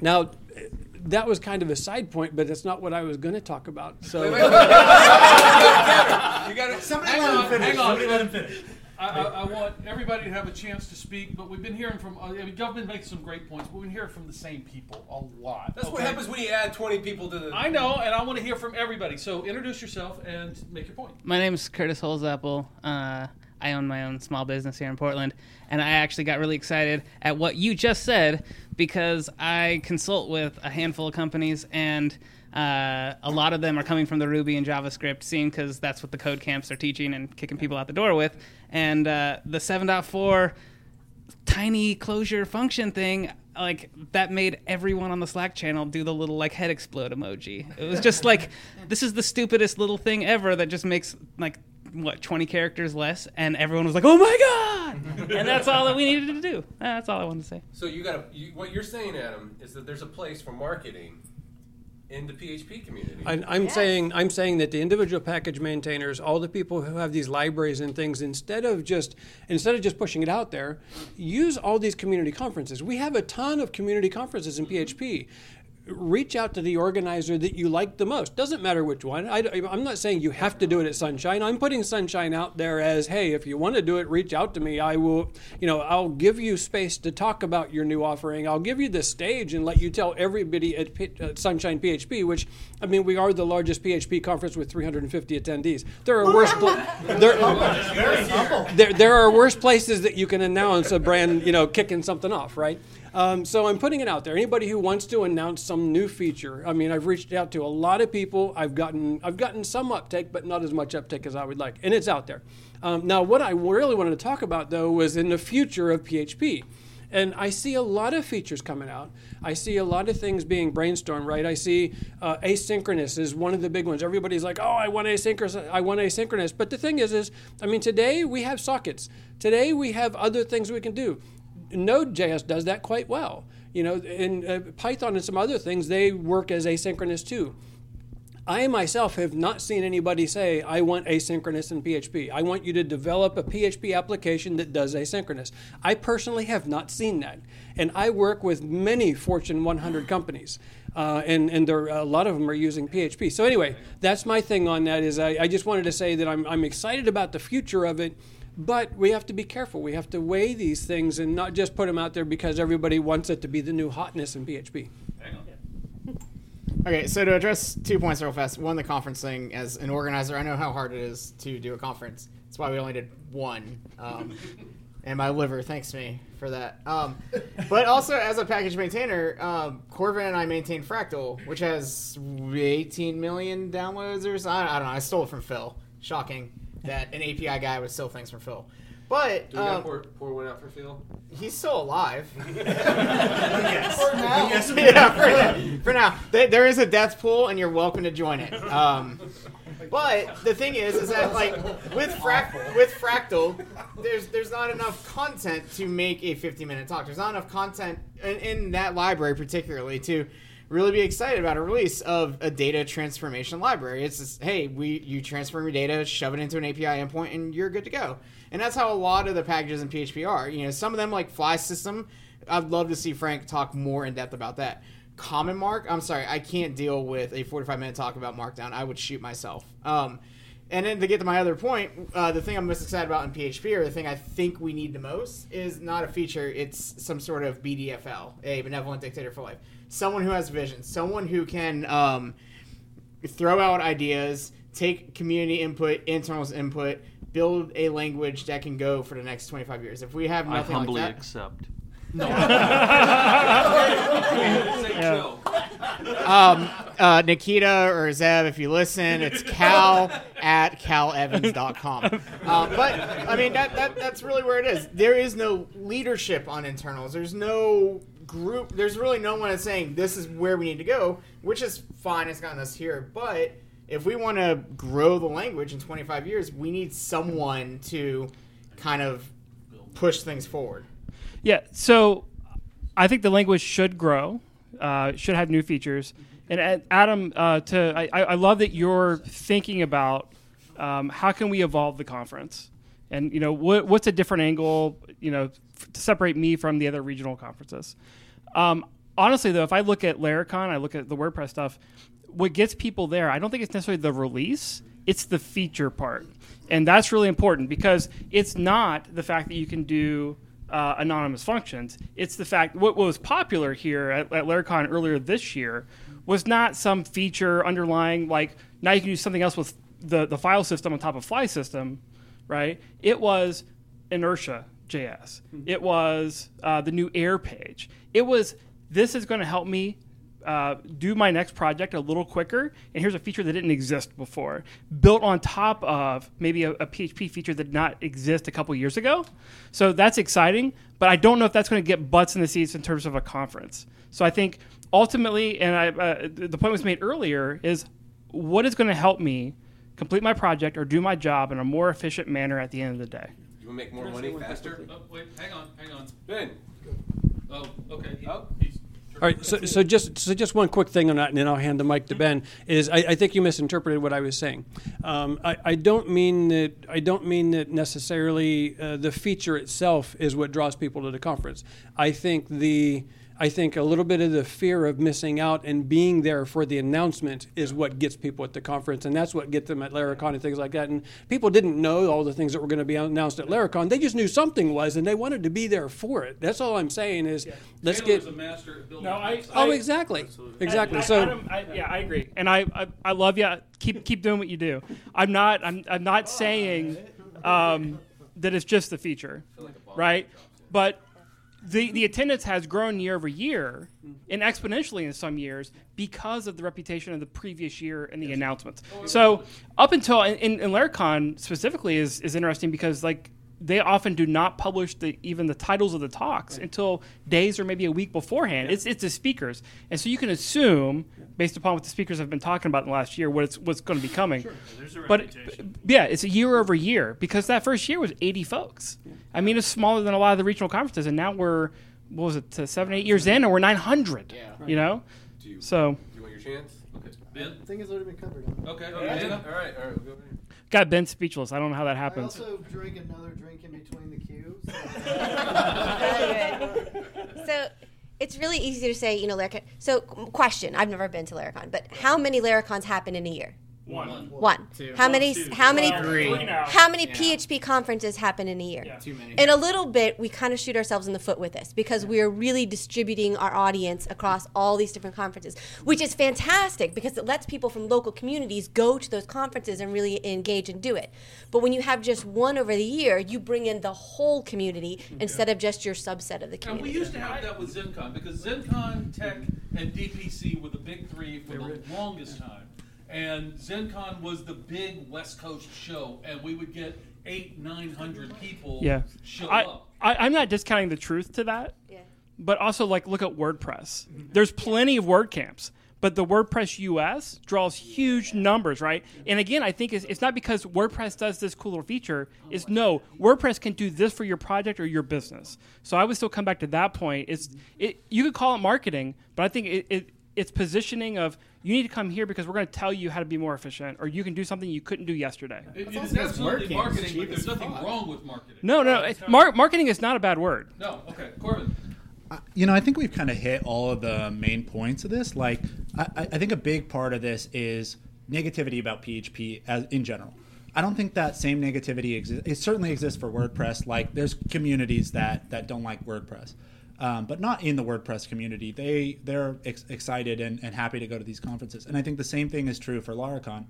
now, that was kind of a side point, but it's not what I was going to talk about. So, Wait, wait, wait. You gotta- somebody hang let him on, finish. hang on. Somebody let him finish. I, I, I want everybody to have a chance to speak, but we've been hearing from. I mean, government makes some great points, but we've been hearing from the same people a lot. That's what happens when you add 20 people to the. I know, and I want to hear from everybody. So introduce yourself and make your point. My name is Curtis Holzapple. Uh, I own my own small business here in Portland, and I actually got really excited at what you just said because I consult with a handful of companies, and uh, a lot of them are coming from the Ruby and JavaScript scene because that's what the code camps are teaching and kicking people out the door with. And uh, the 7.4 tiny closure function thing like that made everyone on the slack channel do the little like head explode emoji it was just like this is the stupidest little thing ever that just makes like what 20 characters less and everyone was like oh my god and that's all that we needed to do that's all i wanted to say So you got to. You, what you're saying, Adam, is that there's a place for marketing in the PHP community. I, I'm saying I'm saying that the individual package maintainers, all the people who have these libraries and things, instead of just instead of just pushing it out there, use all these community conferences. We have a ton of community conferences in PHP. Reach out to the organizer that you like the most. Doesn't matter which one. I, am not saying you have to do it at Sunshine. I'm putting Sunshine out there as, hey, if you want to do it, reach out to me. I will, you know, I'll give you space to talk about your new offering. I'll give you the stage and let you tell everybody at, P- Sunshine PHP, which I mean, we are the largest PHP conference with 350 attendees. There are worse. There, there, there are worse places that you can announce a brand, you know, kicking something off, right? Um, so I'm putting it out there. Anybody who wants to announce some new feature, I mean, I've reached out to a lot of people. I've gotten I've gotten some uptake, but not as much uptake as I would like, and it's out there. Um, now, what I really wanted to talk about though was in the future of PHP. And I see a lot of features coming out. I see a lot of things being brainstormed, right? I see uh, asynchronous is one of the big ones. Everybody's like, "Oh, I want asynchronous. I want asynchronous." But the thing is, is I mean, today we have sockets. Today we have other things we can do. Node.js does that quite well. You know, in uh, Python and some other things, they work as asynchronous too. I myself have not seen anybody say, I want asynchronous in PHP. I want you to develop a PHP application that does asynchronous. I personally have not seen that. And I work with many Fortune 100 companies. Uh, and and there, a lot of them are using PHP. So anyway, that's my thing on that. Is I, I just wanted to say that I'm, I'm excited about the future of it, but we have to be careful. We have to weigh these things and not just put them out there because everybody wants it to be the new hotness in PHP. Okay, so to address two points real fast. One, the conference thing. As an organizer, I know how hard it is to do a conference. That's why we only did one. Um, and my liver thanks me for that. Um, but also, as a package maintainer, um, Korvin and I maintain Fractal, which has 18 million downloads or so. I, I don't know. I stole it from Phil. Shocking that an API guy would steal things from Phil. But Do we gotta um, pour, pour one out for Phil? He's still alive. yes. For now. Yes, we yeah, for now. For now. There, there is a death pool, and you're welcome to join it. Um, but the thing is, is that like with frac- with Fractal, there's there's not enough content to make a 50 minute talk. There's not enough content in, in that library, particularly to really be excited about a release of a data transformation library. It's just, hey, we you transform your data, shove it into an API endpoint, and you're good to go. And that's how a lot of the packages in PHP are. You know, some of them like Flysystem. I'd love to see Frank talk more in depth about that. CommonMark, I'm sorry, I can't deal with a 45 minute talk about Markdown. I would shoot myself. Um, and then to get to my other point, uh, the thing I'm most excited about in PHP, or the thing I think we need the most, is not a feature. It's some sort of BDFL, a benevolent dictator for life. Someone who has vision, someone who can um, throw out ideas, take community input, internals input, build a language that can go for the next 25 years. If we have nothing I nothing humbly like that, accept. no. Yeah. um, uh, Nikita or Zeev, if you listen, it's cal at calevans.com. Uh, but, I mean, that, that that's really where it is. There is no leadership on internals. There's no group. There's really no one that's saying this is where we need to go, which is fine. It's gotten us here. But if we want to grow the language in 25 years, we need someone to kind of push things forward. Yeah, so I think the language should grow, uh, should have new features. And Adam, uh, to I, I love that you're thinking about um, how can we evolve the conference, and you know what, what's a different angle, you know, to separate me from the other regional conferences. Um, honestly, though, if I look at Laracon, I look at the WordPress stuff. What gets people there, I don't think it's necessarily the release; it's the feature part, and that's really important because it's not the fact that you can do uh, anonymous functions. It's the fact what was popular here at, at Laracon earlier this year was not some feature underlying like now you can do something else with the, the file system on top of Flysystem, right? It was inertia JS. It was uh, the new air page. It was this is going to help me uh, do my next project a little quicker. And here's a feature that didn't exist before, built on top of maybe a, a PHP feature that did not exist a couple years ago. So that's exciting, but I don't know if that's going to get butts in the seats in terms of a conference. So I think ultimately, and I, uh, the point was made earlier, is what is going to help me complete my project or do my job in a more efficient manner at the end of the day. You make more money faster? Oh, wait, hang on, hang on. Ben. Oh, okay. He, Oh. he's All right, so, so just so just one quick thing on that, and then I'll hand the mic to Ben. Is I, I think you misinterpreted what I was saying. Um, I, I don't mean that I don't mean that necessarily uh, the feature itself is what draws people to the conference. I think the I think a little bit of the fear of missing out and being there for the announcement is what gets people at the conference, and that's what gets them at Laracon and things like that. And people didn't know all the things that were going to be announced at Laracon; they just knew something was, and they wanted to be there for it. That's all I'm saying is, let's Taylor's get. a master at building No, I- websites. Oh, exactly, exactly. I, I, so. Adam, I, yeah, I agree, and I, I, I love you. Keep keep doing what you do. I'm not I'm, I'm not saying um, that it's just the feature, right? But the the attendance has grown year over year, and exponentially in some years because of the reputation of the previous year and the announcements. So up until in, in, in specifically is is interesting because like they often do not publish the even the titles of the talks until days or maybe a week beforehand. It's it's the speakers, and so you can assume based upon what the speakers have been talking about in the last year what it's what's going to be coming. There's a but reputation. yeah, it's a year over year because that first year was 80 folks. I mean, it's smaller than a lot of the regional conferences, and now we're what was it, to seven, eight years in, and we're 900. Yeah. You know, Do you, so do you want your chance? Okay. Ben? I think it's already been covered. Okay. All okay, All right. All right. We'll go over here. Got Ben speechless. I don't know how that I happens. also drank another drink in between the cues. So it's really easy to say, you know, Laracon. So, question: I've never been to Laracon, but how many Laracons happen in a year? One. One. Two. How many? Two. How many? Three. How many Yeah. PHP conferences happen in a year? Too many. In a little bit, we kind of shoot ourselves in the foot with this because we are really distributing our audience across all these different conferences, which is fantastic because it lets people from local communities go to those conferences and really engage and do it. But when you have just one over the year, you bring in the whole community instead of just your subset of the community. And community. we used to have that with ZendCon because ZendCon, Tek, and DPC were the big three for the longest time. And ZendCon was the big West Coast show, and we would get eight, nine hundred people yeah, show I, up. I I'm not discounting the truth to that. Yeah. but also like look at WordPress. Mm-hmm. There's plenty of WordCamps, but the WordPress US draws huge numbers, right? And again, I think it's, it's not because WordPress does this cool little feature. Oh, it's no, WordPress can do this for your project or your business. So I would still come back to that point. It's mm-hmm. it you could call it marketing, but I think it, it it's positioning of you need to come here because we're going to tell you how to be more efficient, or you can do something you couldn't do yesterday. It, it also is absolutely WordCamp is marketing, but there's nothing fuck. wrong with marketing. No, no, it, mar- marketing is not a bad word. No, okay, Corbin. Uh, you know, I think we've kind of hit all of the main points of this. Like, I, I I think a big part of this is negativity about PHP as in general. I don't think that same negativity exists. It certainly exists for WordPress. Like, there's communities that that don't like WordPress, um, but not in the WordPress community. They they're ex- excited and, and happy to go to these conferences. And I think the same thing is true for Laracon.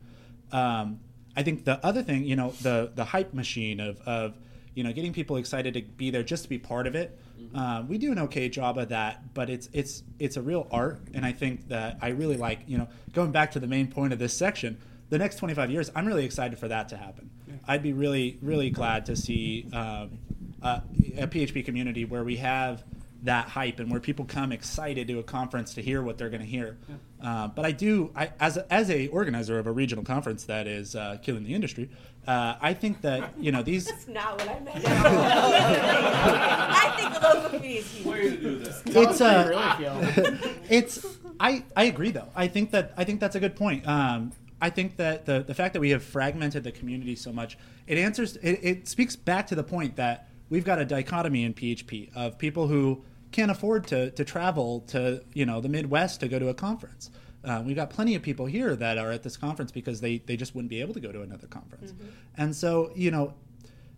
Um, I think the other thing, you know, the the hype machine of of you know getting people excited to be there just to be part of it. Uh, we do an okay job of that, but it's it's it's a real art, and I think that I really like you know going back to the main point of this section. The next 25 years, I'm really excited for that to happen. I'd be really really glad to see um, uh, a PHP community where we have that hype and where people come excited to a conference to hear what they're going to hear. Uh, but I do, I, as a, as a organizer of a regional conference that is uh, killing the industry, uh, I think that you know these. That's not what I meant. I think the local community is huge. Way to do that. it's how you uh, it's I I agree though. I think that I think that's a good point. Um, I think that the the fact that we have fragmented the community so much it answers it, it speaks back to the point that we've got a dichotomy in PHP of people who can't afford to to travel to you know the Midwest to go to a conference. Uh, we've got plenty of people here that are at this conference because they they just wouldn't be able to go to another conference, and so you know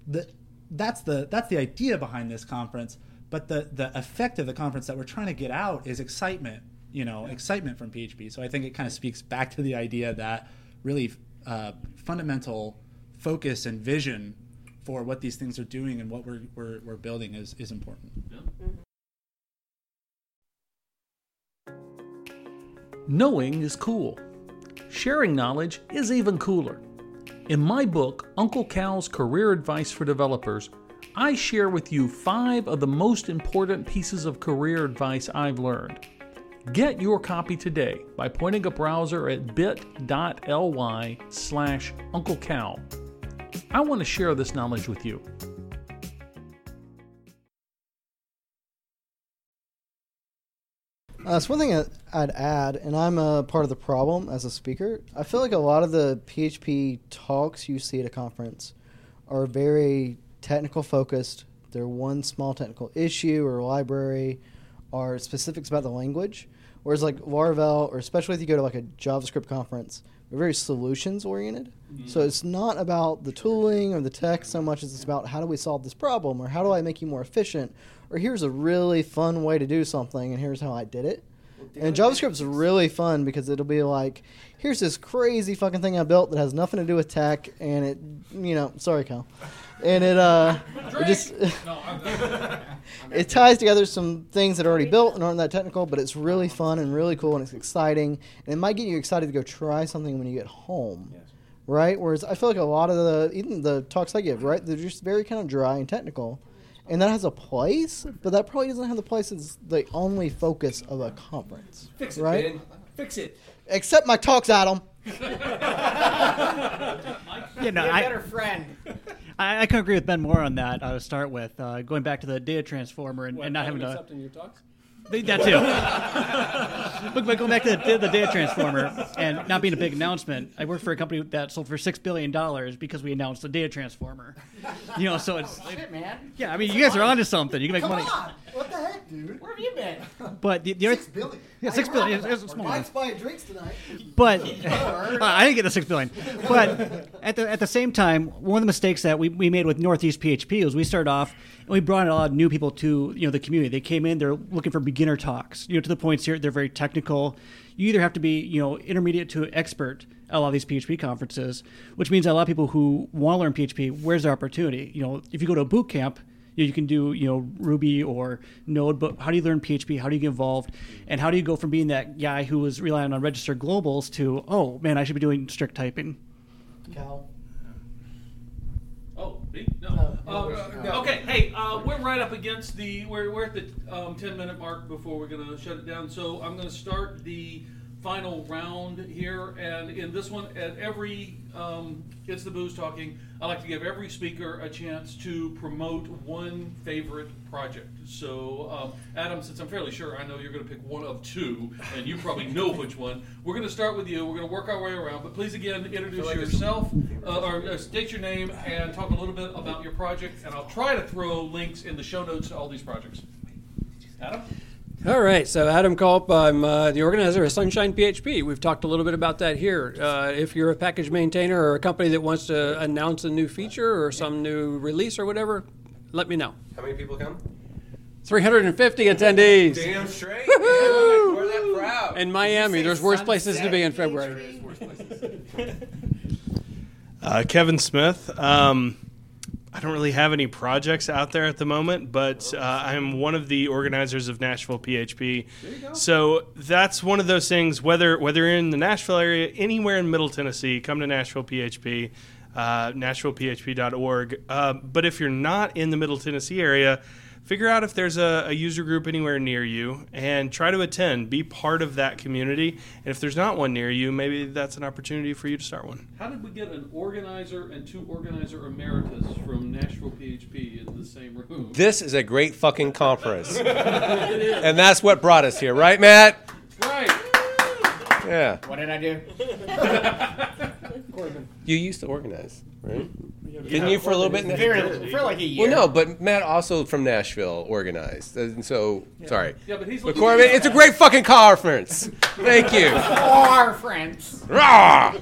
the that's the that's the idea behind this conference. But the the effect of the conference that we're trying to get out is excitement. You know, excitement from PHP. So I think it kind of speaks back to the idea that really uh, fundamental focus and vision for what these things are doing and what we're we're, we're building is is important. Mm-hmm. Knowing is cool. Sharing knowledge is even cooler. In my book, Uncle Cal's Career Advice for Developers, I share with you five of the most important pieces of career advice I've learned. Get your copy today by pointing a browser at bit.ly slash Uncle Cal. I want to share this knowledge with you. Uh, so one thing I'd add, and I'm a part of the problem as a speaker. I feel like a lot of the PHP talks you see at a conference are very technical focused. They're one small technical issue or library, or specifics about the language. Whereas like Laravel, or especially if you go to like a JavaScript conference, they're very solutions oriented. So it's not about the tooling or the tech so much as it's about how do we solve this problem, or how do I make you more efficient, or here's a really fun way to do something, and here's how I did it. And JavaScript's really fun because it'll be like, here's this crazy fucking thing I built that has nothing to do with tech, and it, you know, sorry, Cal, and it, uh, it just, it ties together some things that are already built and aren't that technical, but it's really fun and really cool and it's exciting, and it might get you excited to go try something when you get home, right? Whereas I feel like a lot of the even the talks I give, right, they're just very kind of dry and technical, and that has a place, but that probably doesn't have the place as the only focus of a conference, Fix it, right? Ben. Fix it. Except my talks, Adam. Yeah, no, Be a I- better friend. I, I can agree with Ben more on that. I would start with uh, going back to the data transformer and, and not having to. accepting your talks. That too. but, but going back to the, the data transformer and not being a big announcement, I worked for a company that sold for six billion dollars because we announced the data transformer. You know, so it's Shit, man. yeah. I mean, you guys are onto something. You can make Come money. on. What the heck, dude? Where have you been? But the, the other, Six billion. Yeah, six billion. It's, it's small. Mike's buying drinks tonight. But I didn't get the six billion. But at the at the same time, one of the mistakes that we, we made with Northeast PHP was we started off and we brought in a lot of new people to you know the community. They came in, they're looking for beginner talks. You know, to the points here, they're very technical. You either have to be you know intermediate to expert at a lot of these PHP conferences, which means that a lot of people who want to learn PHP, where's their opportunity? You know, if you go to a boot camp, you, know, you can do you know Ruby or Node, but how do you learn PHP? How do you get involved? And how do you go from being that guy who was relying on registered globals to oh man, I should be doing strict typing? Cal. Oh, me? No. Oh, Uh, no, no. okay, hey, uh, we're right up against the we're, we're at the um, ten minute mark before we're gonna shut it down. So I'm gonna start the final round here, and in this one, at every um, it's the booze talking. I like to give every speaker a chance to promote one favorite project. So, um, Adam, since I'm fairly sure I know you're going to pick one of two, and you probably know which one, we're going to start with you. We're going to work our way around, but please again introduce like yourself, uh, or uh, state your name, and talk a little bit about your project. And I'll try to throw links in the show notes to all these projects. Adam. All right, so Adam Culp, I'm uh, the organizer of Sunshine PHP. We've talked a little bit about that here. Uh, if you're a package maintainer or a company that wants to announce a new feature or some new release or whatever, let me know. How many people come? 350 attendees. Damn straight. Woohoo! We're that proud. In Miami, there's worse places to be in February. Uh, Kevin Smith. Um, I don't really have any projects out there at the moment, but uh, I'm one of the organizers of Nashville PHP. So that's one of those things. Whether whether you're in the Nashville area, anywhere in Middle Tennessee, come to Nashville PHP, uh, NashvillePHP.org. Uh, but if you're not in the Middle Tennessee area, figure out if there's a, a user group anywhere near you and try to attend. Be part of that community. And if there's not one near you, maybe that's an opportunity for you to start one. How did we get an organizer and two organizer emeritus from Nashville PHP in the same room? This is a great fucking conference. and that's what brought us here, right, Matt? Right. Yeah. What did I do? You used to organize, right? Didn't you for a little bit? in For, for like a year. Well, no, but Matt also from Nashville organized, and so sorry. Yeah, but he's But looking- Corbin, it's a great fucking conference. Thank you. Our friends. Rah!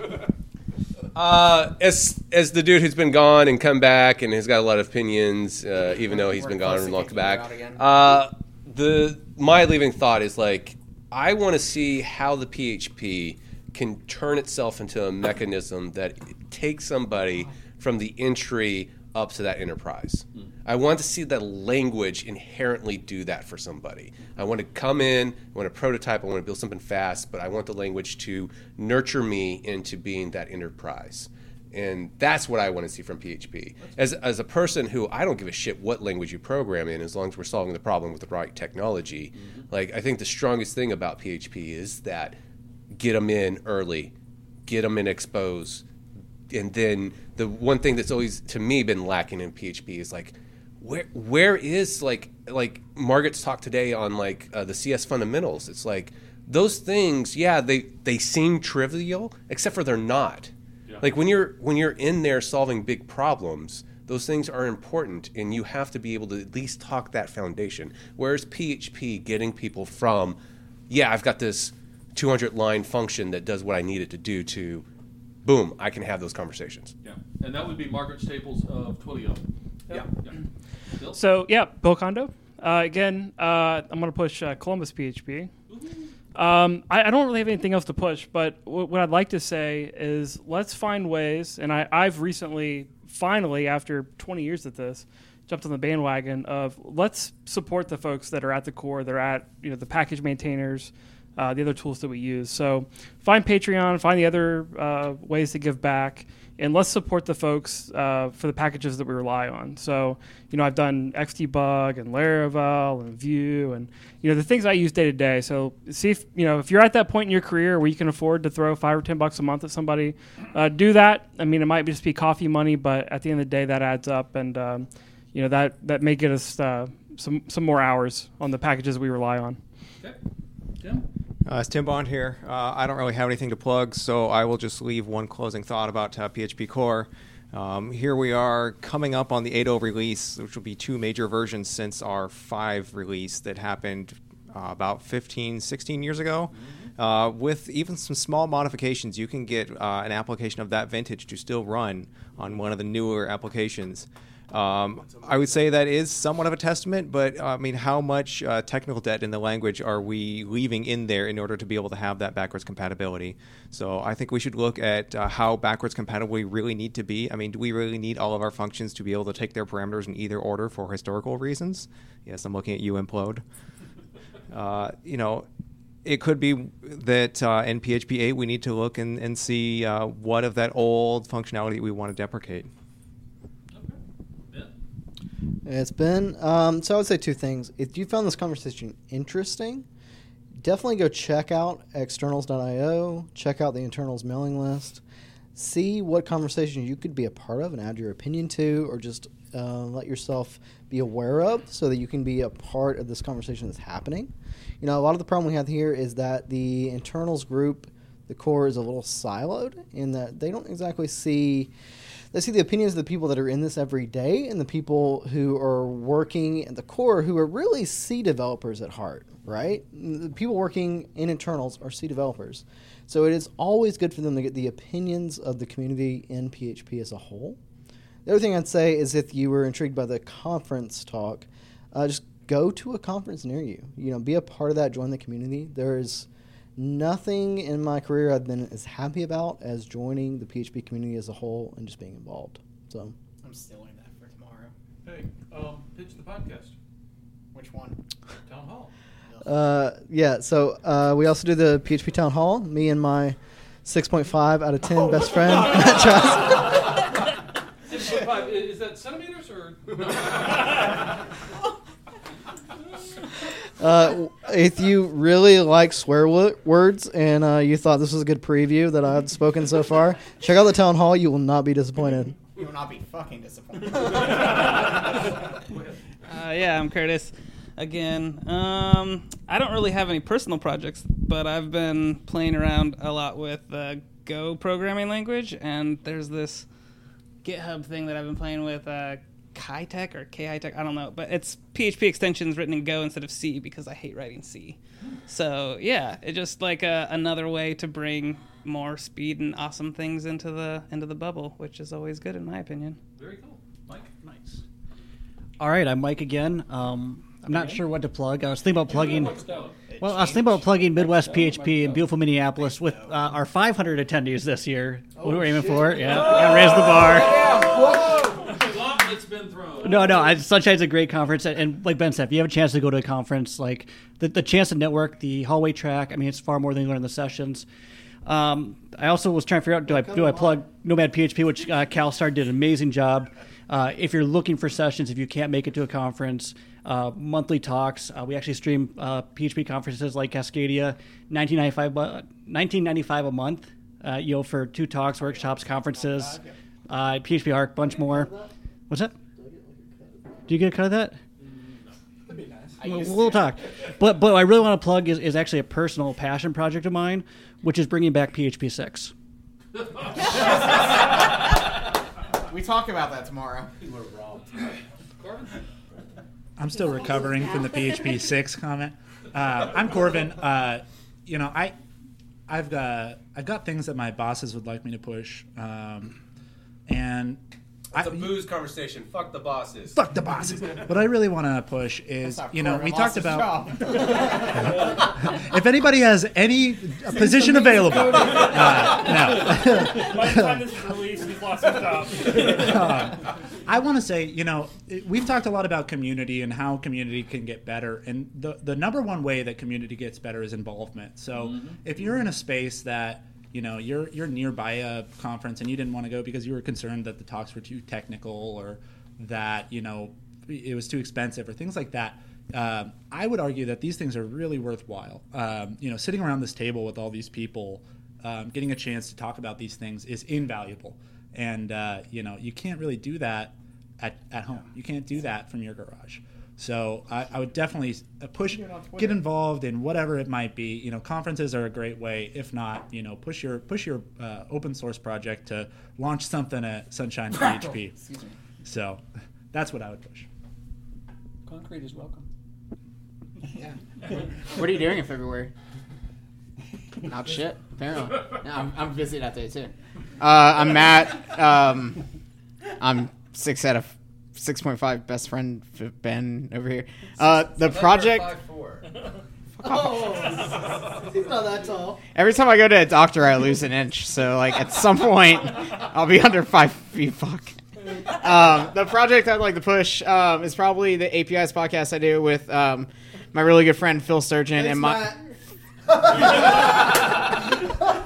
Uh, as as the dude who's been gone and come back and has got a lot of opinions, uh, even though he's We're been gone and to long back. you out again. Uh, the my leaving thought is like I want to see how the PHP can turn itself into a mechanism that takes somebody from the entry up to that enterprise. Hmm. I want to see that language inherently do that for somebody. I want to come in, I want to prototype, I want to build something fast, but I want the language to nurture me into being that enterprise. And that's what I want to see from PHP. As, as a person who I don't give a shit what language you program in, as long as we're solving the problem with the right technology. Mm-hmm. Like I think the strongest thing about PHP is that get them in early, get them in expose, and then the one thing that's always to me been lacking in PHP is like where where is like like Margaret's talk today on like uh, the CS fundamentals. It's like those things, yeah, they they seem trivial, except for they're not. Like when you're when you're in there solving big problems, those things are important, and you have to be able to at least talk that foundation. Whereas PHP, getting people from, yeah, I've got this 200 line function that does what I need it to do, to, boom, I can have those conversations. Yeah, and that would be Margaret Staples of Twilio. Yeah. Bill? So yeah, Bill Condo. Uh, again, uh, I'm going to push uh, Columbus PHP. Um, I, I don't really have anything else to push, but w- what I'd like to say is let's find ways. And I, I've recently, finally, after 20 years at this, jumped on the bandwagon of let's support the folks that are at the core. They're at you know the package maintainers, uh, the other tools that we use. So find Patreon, find the other uh, ways to give back, and let's support the folks uh, for the packages that we rely on. So you know I've done XDebug and Laravel and Vue and you know the things I use day to day. So see if you know if you're at that point in your career where you can afford to throw five or ten bucks a month at somebody, uh, do that. I mean it might just be coffee money, but at the end of the day that adds up and um, you know that that may get us uh, some some more hours on the packages we rely on. Okay. Tim? Uh, it's Tim Bond here. Uh, I don't really have anything to plug, so I will just leave one closing thought about uh, PHP Core. Um, here we are coming up on the 8.0 release, which will be two major versions since our 5 release that happened uh, about 15, 16 years ago. Uh, with even some small modifications, you can get uh, an application of that vintage to still run on one of the newer applications. Um, I would say that is somewhat of a testament, but uh, I mean, how much uh, technical debt in the language are we leaving in there in order to be able to have that backwards compatibility? So I think we should look at uh, how backwards compatible we really need to be. I mean, do we really need all of our functions to be able to take their parameters in either order for historical reasons? Yes, I'm looking at you, implode. Uh, you know, it could be that uh, in PHP 8 we need to look and, and see uh, what of that old functionality we want to deprecate. It's been um, so. I would say two things. If you found this conversation interesting, definitely go check out externals.io. Check out the internals mailing list. See what conversation you could be a part of and add your opinion to, or just uh, let yourself be aware of, so that you can be a part of this conversation that's happening. You know, a lot of the problem we have here is that the internals group, the core, is a little siloed in that they don't exactly see they see the opinions of the people that are in this every day and the people who are working at the core who are really C developers at heart, right? The people working in internals are C developers. So it is always good for them to get the opinions of the community in PHP as a whole. The other thing I'd say is if you were intrigued by the conference talk, uh, just go to a conference near you. You know, be a part of that, join the community. There's nothing in my career I've been as happy about as joining the PHP community as a whole and just being involved. So I'm stealing that for tomorrow. Hey, um, pitch the podcast. Which one? Town Hall. Uh, yeah, so uh, we also do the PHP Town Hall. Me and my 6.5 out of 10 best friend, Travis. Six foot five. Is that centimeters or? Uh, if you really like swear wo- words and uh, you thought this was a good preview that I've spoken so far, check out the Town Hall. You will not be disappointed. You will not be fucking disappointed. Uh, yeah, I'm Curtis. Again, um, I don't really have any personal projects, but I've been playing around a lot with uh, Go programming language, and there's this GitHub thing that I've been playing with, uh, KaiTech or KiTech, I don't know, but it's PHP extensions written in Go instead of C because I hate writing C. So yeah, it's just like a, another way to bring more speed and awesome things into the into the bubble, which is always good in my opinion. Very cool. Mike? Nice. All right, I'm Mike again. Um, I'm not sure what to plug. I was thinking about plugging. Well, I was thinking about plugging Midwest PHP in beautiful Minneapolis with uh, our 500 attendees this year. what we were aiming for. Yeah, yeah raise the bar. Gauntlet's been thrown. No, no. I, Sunshine's a great conference, and, and like Ben said, if you have a chance to go to a conference, like the, the chance to network, the hallway track. I mean, it's far more than you learn in the sessions. Um, I also was trying to figure out do I do I plug Nomad PHP, which uh, CalStar did an amazing job. Uh, if you're looking for sessions, if you can't make it to a conference, uh, monthly talks. Uh, we actually stream uh, PHP conferences like Cascadia, 1995, bu- 1995 a month. Uh, you know, for two talks, workshops, conferences, uh, PHP Arc, bunch more. What's that? Do you get a cut of that? We'll, we'll talk. But but what I really want to plug is, is actually a personal passion project of mine, which is bringing back PHP 6. we talk about that tomorrow. I'm still recovering from the PHP six comment. Uh, I'm Corbin. Uh, you know, I, I've got I've got things that my bosses would like me to push, um, and It's a booze conversation. Fuck the bosses. Fuck the bosses. what I really want to push is, you know, we talked about. if anybody has any position available, uh, no. By the time this is released, he's lost his job. Uh, I want to say, you know, we've talked a lot about community and how community can get better. And the, the number one way that community gets better is involvement. So if you're in a space that, you know, you're, you're nearby a conference and you didn't want to go because you were concerned that the talks were too technical or that, you know, it was too expensive or things like that. Um, I would argue that these things are really worthwhile. Um, you know, sitting around this table with all these people, um, getting a chance to talk about these things is invaluable. And uh, you know, you can't really do that at, at home. You can't do that from your garage. So I, I would definitely uh, push, get involved in whatever it might be. You know, conferences are a great way. If not, you know, push your push your uh, open source project to launch something at Sunshine PHP. Excuse me. So that's what I would push. Concrete is welcome. Yeah. What are you doing in February? Not shit. Apparently, yeah, I'm, I'm busy that day too. Uh, I'm Matt. Um, I'm six out of six point five. Best friend Ben over here. Uh, the project. Oh, he's not that tall. Every time I go to a doctor, I lose an inch. So like at some point, I'll be under five feet. Fuck. Um, the project I'd like to push um, is probably the APIs podcast I do with um, my really good friend Phil Sturgeon and my.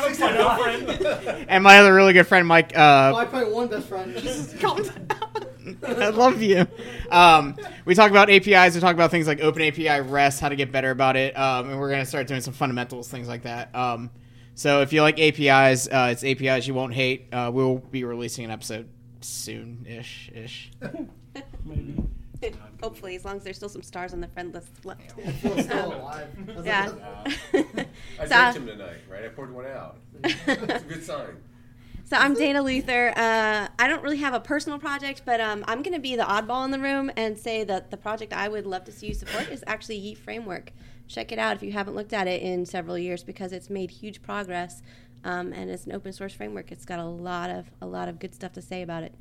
Seven point oh friend. and my other really good friend Mike. Uh, Five point one best friend. Jesus, calm down. I love you. Um, we talk about APIs. We talk about things like Open API REST, how to get better about it, um, and we're gonna start doing some fundamentals, things like that. Um, so if you like APIs, uh, it's APIs you won't hate. Uh, we'll be releasing an episode soon-ish, ish. Hopefully, as long as there's still some stars on the friend list left. Phil's still alive. That's Yeah. I So- drank him tonight, right? I poured one out. It's a good sign. So I'm Dana Luther. Uh, I don't really have a personal project, but um, I'm going to be the oddball in the room and say that the project I would love to see you support is actually Yii Framework. Check it out if you haven't looked at it in several years because it's made huge progress, um, and it's an open source framework. It's got a lot of a lot of good stuff to say about it.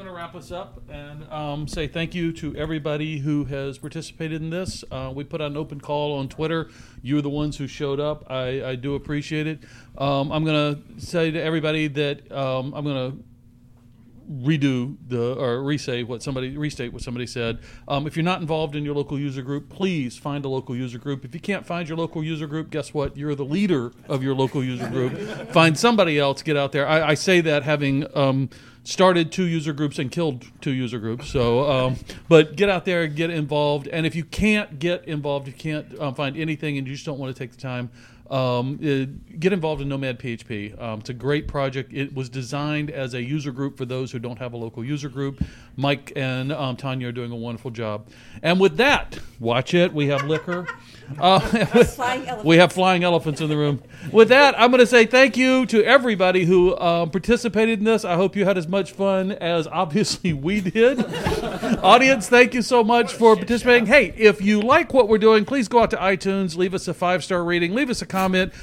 Going to wrap us up and um, say thank you to everybody who has participated in this. Uh, we put out an open call on Twitter. You're the ones who showed up. I, I do appreciate it. Um, I'm going to say to everybody that um, I'm going to redo the or resay what somebody restate what somebody said. Um, if you're not involved in your local user group, please find a local user group. If you can't find your local user group, guess what? You're the leader of your local user group. find somebody else. Get out there. I, I say that having. Um, started two user groups and killed two user groups so um, but get out there get involved and if you can't get involved you can't um, find anything and you just don't want to take the time um, uh, get involved in Nomad PHP. Um, it's a great project. It was designed as a user group for those who don't have a local user group. Mike and um, Tanya are doing a wonderful job. And with that, watch it. We have liquor. Uh, we have flying elephants in the room. With that, I'm going to say thank you to everybody who um, participated in this. I hope you had as much fun as obviously we did. Audience, thank you so much for participating. Hey, if you like what we're doing, please go out to iTunes, leave us a five star rating, leave us a comment.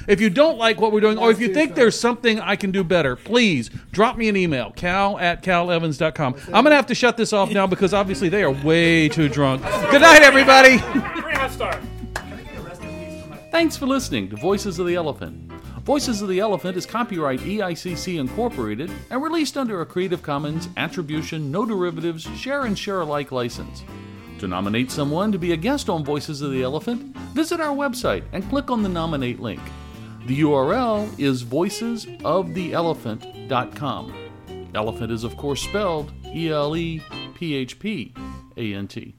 If you don't like what we're doing, or if you think there's something I can do better, please drop me an email, cal at calevans.com. I'm going to have to shut this off now because obviously they are way too drunk. Good night, everybody. Three star. Thanks for listening to Voices of the ElePHPant. Voices of the ElePHPant is copyright EICC Incorporated and released under a Creative Commons Attribution, No Derivatives, Share and Share Alike license. To nominate someone to be a guest on Voices of the ElePHPant, visit our website and click on the nominate link. The URL is voicesoftheelephpant.com. Elephant is, of course, spelled E L E P H P A N T.